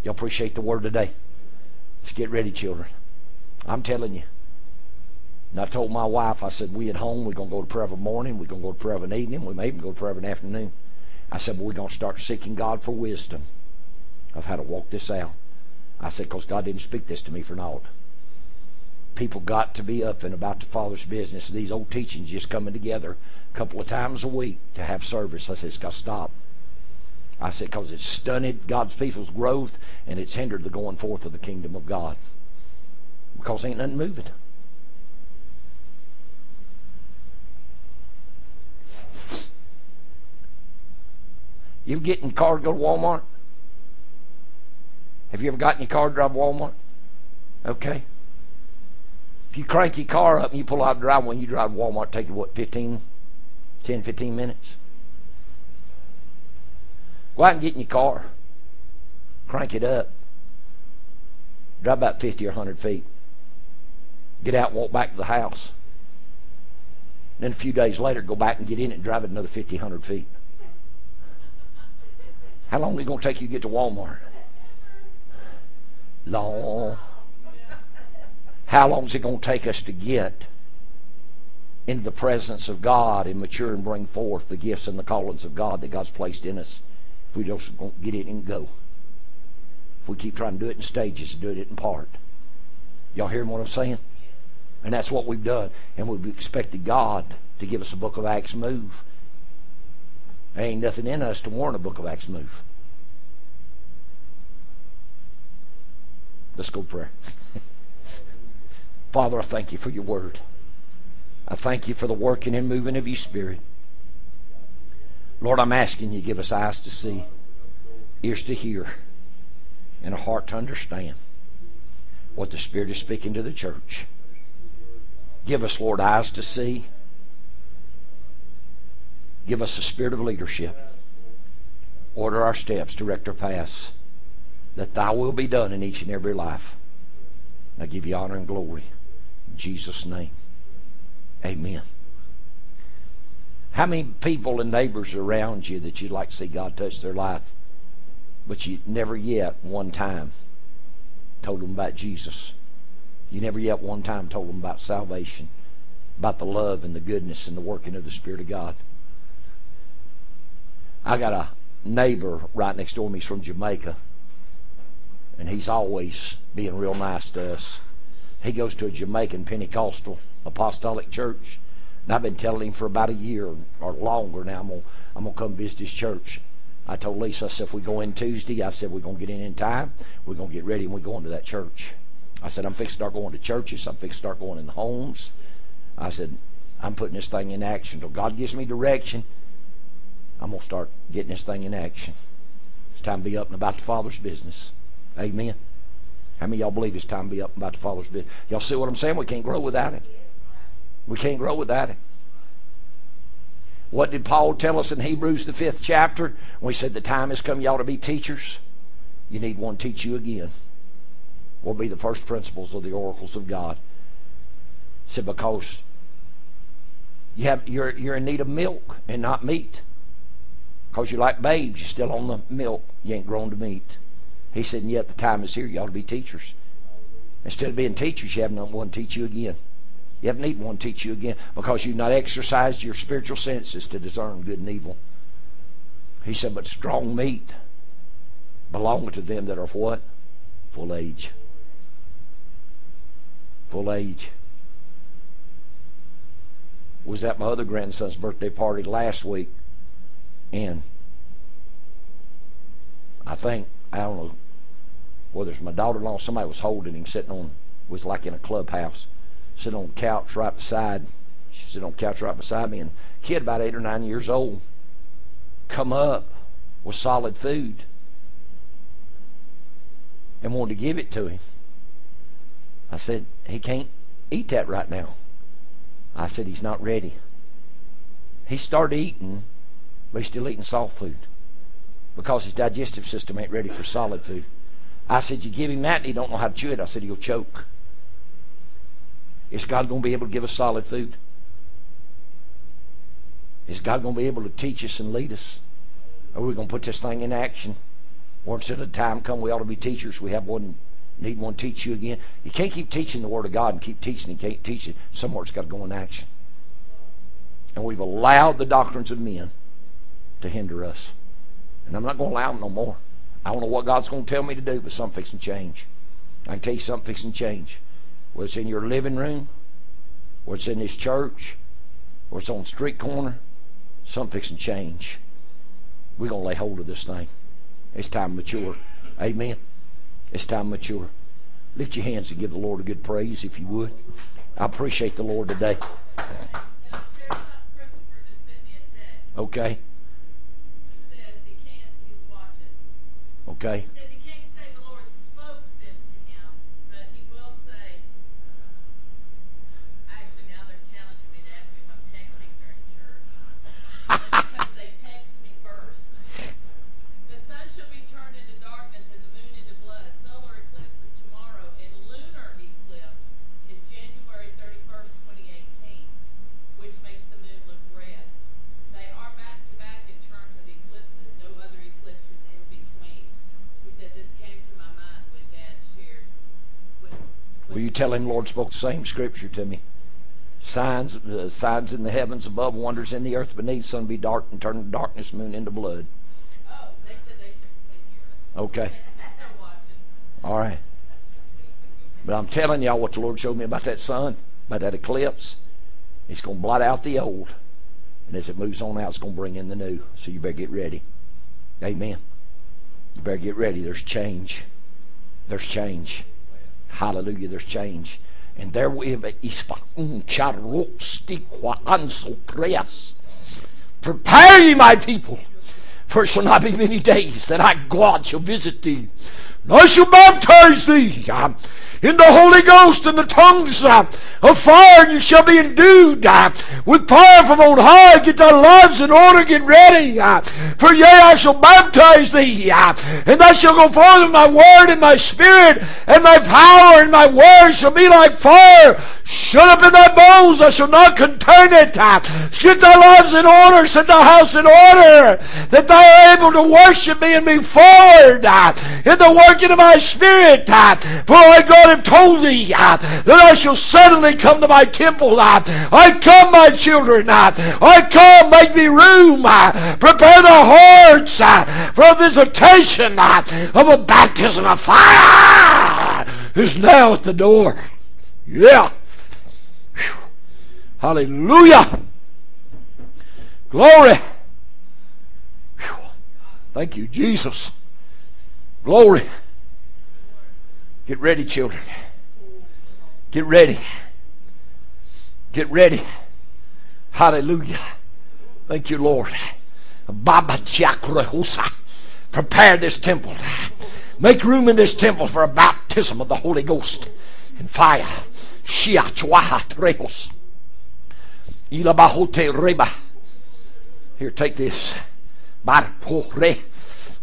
Y'all appreciate the word today? Let's get ready, children. I'm telling you. And I told my wife, I said, we at home, we're going to go to prayer of a morning, we're going to go to prayer of an evening, we may even go to prayer of an afternoon. I said, but we're going to start seeking God for wisdom of how to walk this out. I said, because God didn't speak this to me for naught. People got to be up and about the Father's business. These old teachings just coming together a couple of times a week to have service. I said, it's got to stop. I said, because it's stunted God's people's growth and it's hindered the going forth of the kingdom of God. Because ain't nothing moving. You ever get in car to go to Walmart? Have you ever gotten your car to drive Walmart? Okay. If you crank your car up and you pull out the drive when you drive Walmart, take you what, 15, 10, 15 minutes? Go out and get in your car. Crank it up. Drive about 50 or 100 feet. Get out and walk back to the house. Then a few days later, go back and get in it and drive it another 50, 100 feet. How long is it going to take you to get to Walmart? Long. How long is it going to take us to get into the presence of God and mature and bring forth the gifts and the callings of God that God's placed in us? If we just don't get it and go. If we keep trying to do it in stages and do it in part. Y'all hearing what I'm saying? And that's what we've done. And we've expected God to give us a book of Acts move. There ain't nothing in us to warrant a book of Acts move. Let's go prayer. Father, I thank you for your word. I thank you for the working and moving of your spirit. Lord, I'm asking you give us eyes to see, ears to hear, and a heart to understand what the Spirit is speaking to the church. Give us, Lord, eyes to see. Give us a spirit of leadership. Order our steps, direct our paths. That thy will be done in each and every life. I give you honor and glory. In Jesus' name. Amen. How many people and neighbors around you that you'd like to see God touch their life, but you never yet one time told them about Jesus? You never yet one time told them about salvation, about the love and the goodness and the working of the Spirit of God. I got a neighbor right next door to me. He's from Jamaica, and he's always being real nice to us. He goes to a Jamaican Pentecostal apostolic church. And I've been telling him for about a year or longer now, I'm going I'm gonna come visit his church. I told Lisa, I said, if we go in Tuesday, I said, we're going to get in in time. We're going to get ready and we're going to that church. I said, I'm fixing to start going to churches. I'm fixing to start going in the homes. I said, I'm putting this thing in action. Till God gives me direction, I'm going to start getting this thing in action. It's time to be up and about the Father's business. Amen. How many y'all believe it's time to be up and about the Father's business? Y'all see what I'm saying? We can't grow without it. We can't grow without it. What did Paul tell us in Hebrews, the fifth chapter? We said, The time has come, ought to be teachers. You need one teach you again. Will be the first principles of the oracles of God. He said, Because you have, you're, you're in need of milk and not meat. Because you're like babes, you're still on the milk. You ain't grown to meat. He said, and yet the time is here. You ought to be teachers. Instead of being teachers, you have no one teach you again. You haven't need one teach you again because you've not exercised your spiritual senses to discern good and evil. He said, but strong meat belong to them that are what? Full age. Full age. Was at my other grandson's birthday party last week, and I think I don't know whether it's my daughter-in-law, somebody was holding him, sitting on was like in a clubhouse sit on the couch right beside she sit on couch right beside me and kid about eight or nine years old come up with solid food and wanted to give it to him. I said, he can't eat that right now. I said, he's not ready. He started eating, but he's still eating soft food because his digestive system ain't ready for solid food. I said, you give him that and he don't know how to chew it. I said, he'll choke. Is God going to be able to give us solid food? Is God going to be able to teach us and lead us? Are we going to put this thing in action? Once at a time come, we ought to be teachers. We have one, need one teach you again. You can't keep teaching the Word of God and keep teaching. You can't teach it. Somewhere it's got to go in action. And we've allowed the doctrines of men to hinder us. And I'm not going to allow them no more. I don't know what God's going to tell me to do, but something fixing change. I can tell you something fixing change whether it's in your living room, or it's in this church, or it's on the street corner, something fixing change. We're going to lay hold of this thing. It's time to mature. Amen. It's time to mature. Lift your hands and give the Lord a good praise if you would. I appreciate the Lord today. Okay. Okay. Tell him Lord spoke the same scripture to me. Signs, uh, signs in the heavens above, wonders in the earth beneath. Sun be dark and turn darkness, moon into blood. Oh, they said they, they Okay. All right. But I'm telling y'all what the Lord showed me about that sun, about that eclipse. It's going to blot out the old. And as it moves on out, it's going to bring in the new. So you better get ready. Amen. You better get ready. There's change. There's change. Hallelujah, there's change. And there we have a. Prepare ye, my people, for it shall not be many days that I, God, shall visit thee I shall baptize thee in the Holy Ghost and the tongues uh, of fire, and you shall be endued uh, with fire from on high. Get thy lives in order, get ready. Uh, for yea, I shall baptize thee, and I shall go forth with my word and my spirit, and my power and my word shall be like fire. Shut up in thy bones, I shall not contain it. Get thy lives in order, set thy house in order, that thou art able to worship me and be forward in the working of my spirit. For I, God, have told thee uh, that I shall suddenly come to my temple. Uh, I come, my children. Uh, I come, make me room. Prepare the hearts for a visitation of a baptism of fire is now at the door. Yeah. Whew. Hallelujah. Glory. Whew. Thank you, Jesus. Glory. Get ready, children. Get ready. Get ready. Hallelujah. Thank you, Lord. Baba Jakrehusa. Prepare this temple. Make room in this temple for a baptism of the Holy Ghost and fire. Shia Chwaha Trehos. Ilabahote Reba. Here, take this. Barpore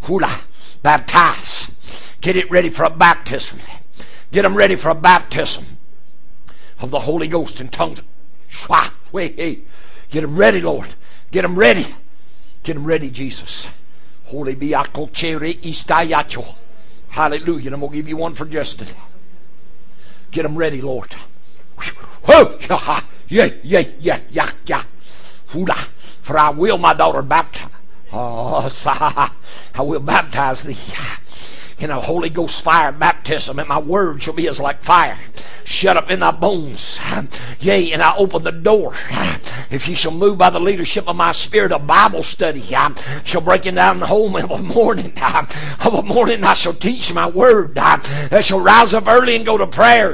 Hula. Baptize. Get it ready for a baptism. Get them ready for a baptism of the Holy Ghost in tongues. Get them ready, Lord. Get them ready. Get them ready, Jesus. Holy istayacho. Hallelujah. And I'm going to give you one for Justin. Get them ready, Lord. Oh, yeah, yeah, yeah, yeah, yeah. For I will, my daughter, baptize. Oh, ah, I will baptize thee in a Holy Ghost fire baptism, and my word shall be as like fire. Shut up in thy bones. Yea, and I open the door. If you shall move by the leadership of my spirit, a Bible study I shall break it down the home of a morning. Of a morning I shall teach my word. I shall rise up early and go to prayer.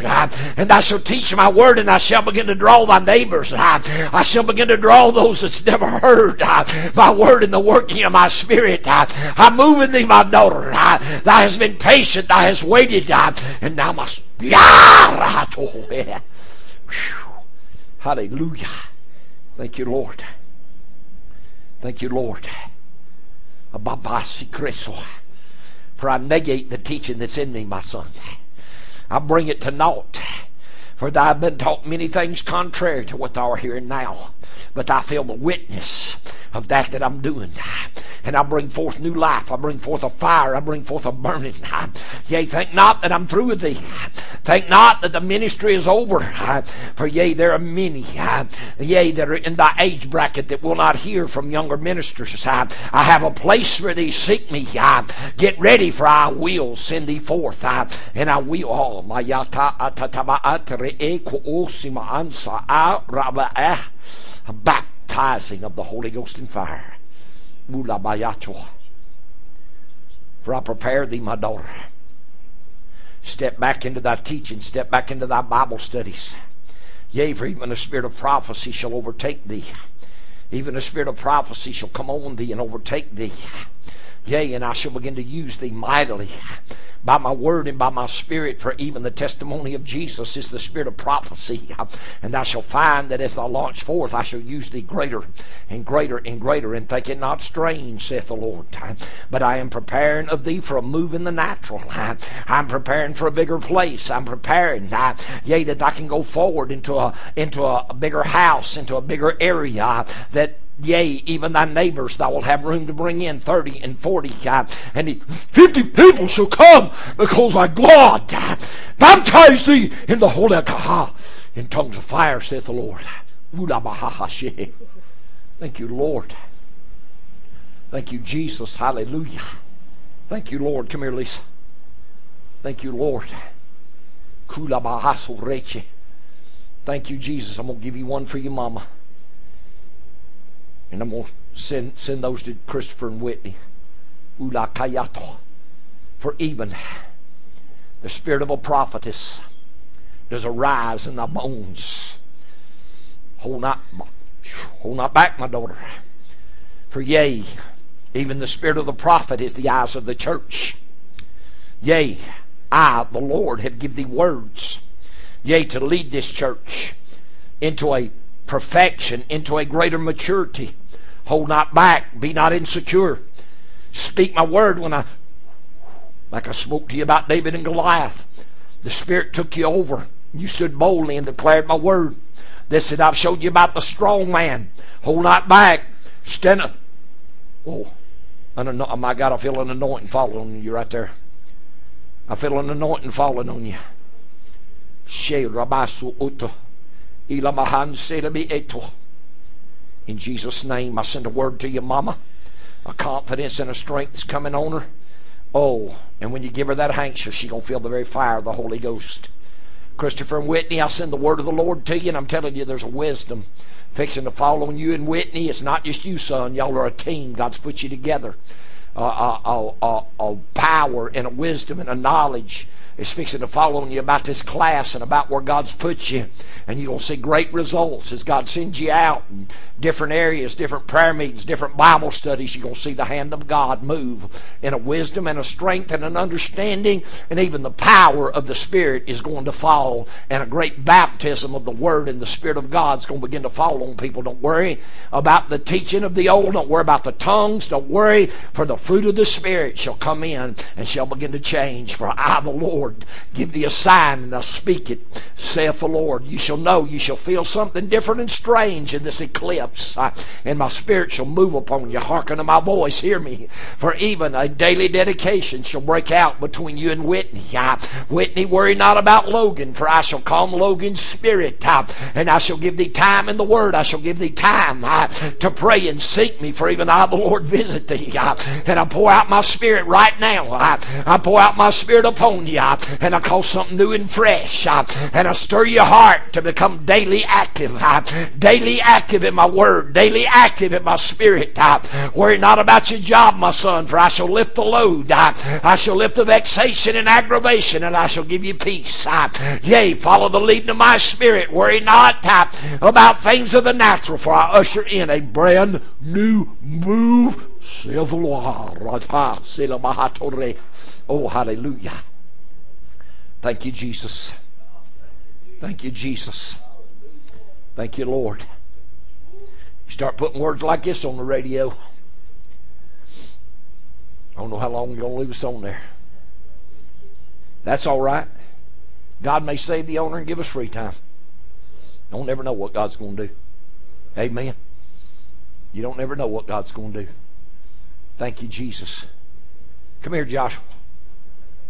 And I shall teach my word, and I shall begin to draw thy neighbors. I shall begin to draw those that's never heard my word in the working of my spirit. I'm moving thee, my daughter. Thou hast been patient, thou hast waited, uh, and now must Hallelujah. Thank you, Lord. Thank you, Lord. For I negate the teaching that's in me, my son. I bring it to naught. For thou have been taught many things contrary to what thou art hearing now. But I feel the witness of that that I'm doing and I bring forth new life. I bring forth a fire. I bring forth a burning. Yea, think not that I'm through with thee. Think not that the ministry is over. For yea, there are many, yea, that are in thy age bracket that will not hear from younger ministers. I have a place for thee. Seek me. Get ready, for I will send thee forth. And I will. Oh, Oh, baptizing of the Holy Ghost in fire. For I prepare thee, my daughter. Step back into thy teaching, step back into thy Bible studies. Yea, for even the spirit of prophecy shall overtake thee. Even the spirit of prophecy shall come on thee and overtake thee. Yea, and I shall begin to use thee mightily by my word and by my spirit, for even the testimony of Jesus is the spirit of prophecy. And thou shalt find that as I launch forth, I shall use thee greater and greater and greater, and think it not strange, saith the Lord. But I am preparing of thee for a move in the natural. I'm preparing for a bigger place. I'm preparing, yea, that I can go forward into a into a bigger house, into a bigger area that Yea, even thy neighbors thou wilt have room to bring in 30 and 40 uh, and 50 people shall come because thy God baptize thee in the Holy in tongues of fire, saith the Lord. Thank you, Lord. Thank you, Jesus. Hallelujah. Thank you, Lord. Come here, Lisa. Thank you, Lord. Thank you, Jesus. I'm going to give you one for your mama. And I'm going to send, send those to Christopher and Whitney. Ula kayato. For even the spirit of a prophetess does arise in thy bones. Hold not, hold not back, my daughter. For yea, even the spirit of the prophet is the eyes of the church. Yea, I, the Lord, have given thee words, yea, to lead this church into a perfection, into a greater maturity. Hold not back, be not insecure. Speak my word when I, like I spoke to you about David and Goliath. The Spirit took you over. You stood boldly and declared my word. This that I've showed you about the strong man. Hold not back. Stand up. Oh, oh my God, I feel an anointing falling on you right there. I feel an anointing falling on you. In Jesus' name, I send a word to you, Mama. A confidence and a strength is coming on her. Oh, and when you give her that handkerchief, she's going to feel the very fire of the Holy Ghost. Christopher and Whitney, I send the word of the Lord to you, and I'm telling you, there's a wisdom fixing to fall on you and Whitney. It's not just you, son. Y'all are a team. God's put you together. A power and a wisdom and a knowledge is fixing to fall on you about this class and about where God's put you. And you're going to see great results as God sends you out in different areas, different prayer meetings, different Bible studies. You're going to see the hand of God move in a wisdom and a strength and an understanding. And even the power of the Spirit is going to fall. And a great baptism of the Word and the Spirit of God is going to begin to fall on people. Don't worry about the teaching of the old. Don't worry about the tongues. Don't worry, for the fruit of the Spirit shall come in and shall begin to change. For I, the Lord, Lord give thee a sign and I'll speak it, saith the Lord. You shall know, you shall feel something different and strange in this eclipse, uh, and my spirit shall move upon you. Hearken to my voice, hear me. For even a daily dedication shall break out between you and Whitney. Uh, Whitney, worry not about Logan, for I shall calm Logan's spirit, uh, and I shall give thee time in the word. I shall give thee time uh, to pray and seek me, for even I, the Lord, visit thee. Uh, and I pour out my spirit right now. Uh, I pour out my spirit upon you and I call something new and fresh, and I stir your heart to become daily active, daily active in my word, daily active in my spirit. Worry not about your job, my son, for I shall lift the load. I shall lift the vexation and aggravation, and I shall give you peace. Yea, follow the leading of my spirit. Worry not about things of the natural, for I usher in a brand new move. Oh, hallelujah. Thank you, Jesus. Thank you, Jesus. Thank you, Lord. You start putting words like this on the radio. I don't know how long you're going to leave us on there. That's all right. God may save the owner and give us free time. Don't never know what God's going to do. Amen. You don't never know what God's going to do. Thank you, Jesus. Come here, Joshua.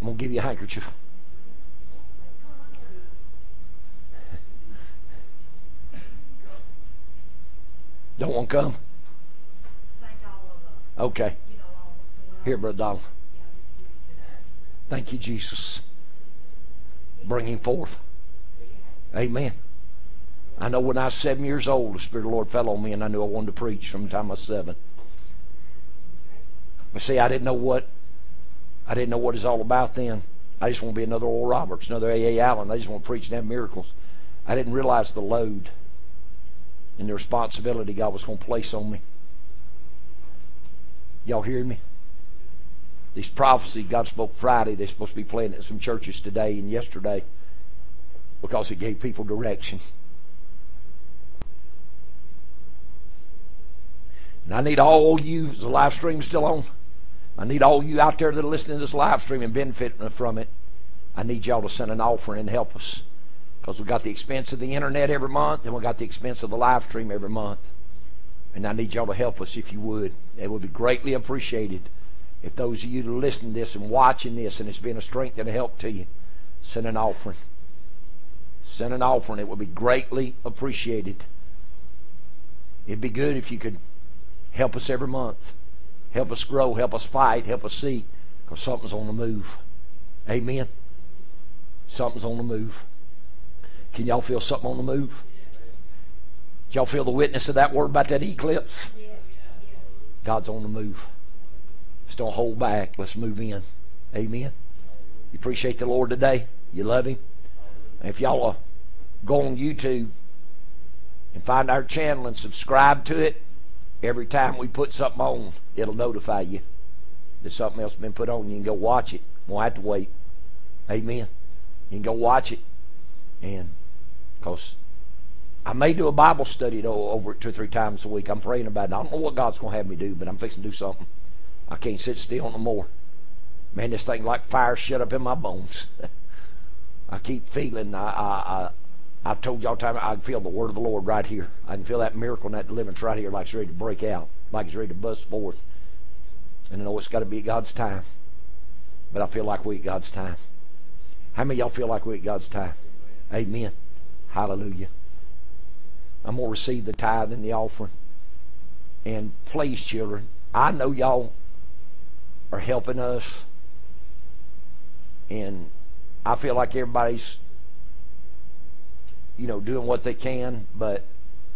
I'm going to give you a handkerchief. Don't want to come? Okay. Here, Brother Donald. Thank you, Jesus. Bring him forth. Amen. I know when I was seven years old, the Spirit of the Lord fell on me, and I knew I wanted to preach from the time I was seven. But see, I didn't know what I didn't know what it's all about then. I just want to be another Oral Roberts, another A. A. Allen. I just want to preach and have miracles. I didn't realize the load and the responsibility God was going to place on me. Y'all hearing me? These prophecies God spoke Friday, they're supposed to be playing at some churches today and yesterday because it gave people direction. And I need all you, is the live stream still on? I need all you out there that are listening to this live stream and benefiting from it. I need y'all to send an offering and help us. Because we've got the expense of the internet every month and we've got the expense of the live stream every month. And I need y'all to help us if you would. It would be greatly appreciated if those of you that are listening to this and watching this and it's been a strength and a help to you, send an offering. Send an offering. It would be greatly appreciated. It'd be good if you could help us every month. Help us grow, help us fight, help us see, because something's on the move. Amen. Something's on the move. Can y'all feel something on the move? Did y'all feel the witness of that word about that eclipse? God's on the move. Just don't hold back. Let's move in. Amen. You appreciate the Lord today? You love Him? if y'all will go on YouTube and find our channel and subscribe to it, every time we put something on, it'll notify you that something else been put on. You can go watch it. We'll have to wait. Amen. You can go watch it. And, because I may do a Bible study over it two or three times a week. I'm praying about it. I don't know what God's going to have me do, but I'm fixing to do something. I can't sit still no more. Man, this thing like fire shut up in my bones. I keep feeling, I, I, I, I've told y'all time, I feel the word of the Lord right here. I can feel that miracle and that deliverance right here like it's ready to break out, like it's ready to bust forth. And I know it's got to be God's time. But I feel like we at God's time. How many y'all feel like we at God's time? Amen. Hallelujah. I'm going to receive the tithe and the offering. And please, children, I know y'all are helping us. And I feel like everybody's, you know, doing what they can. But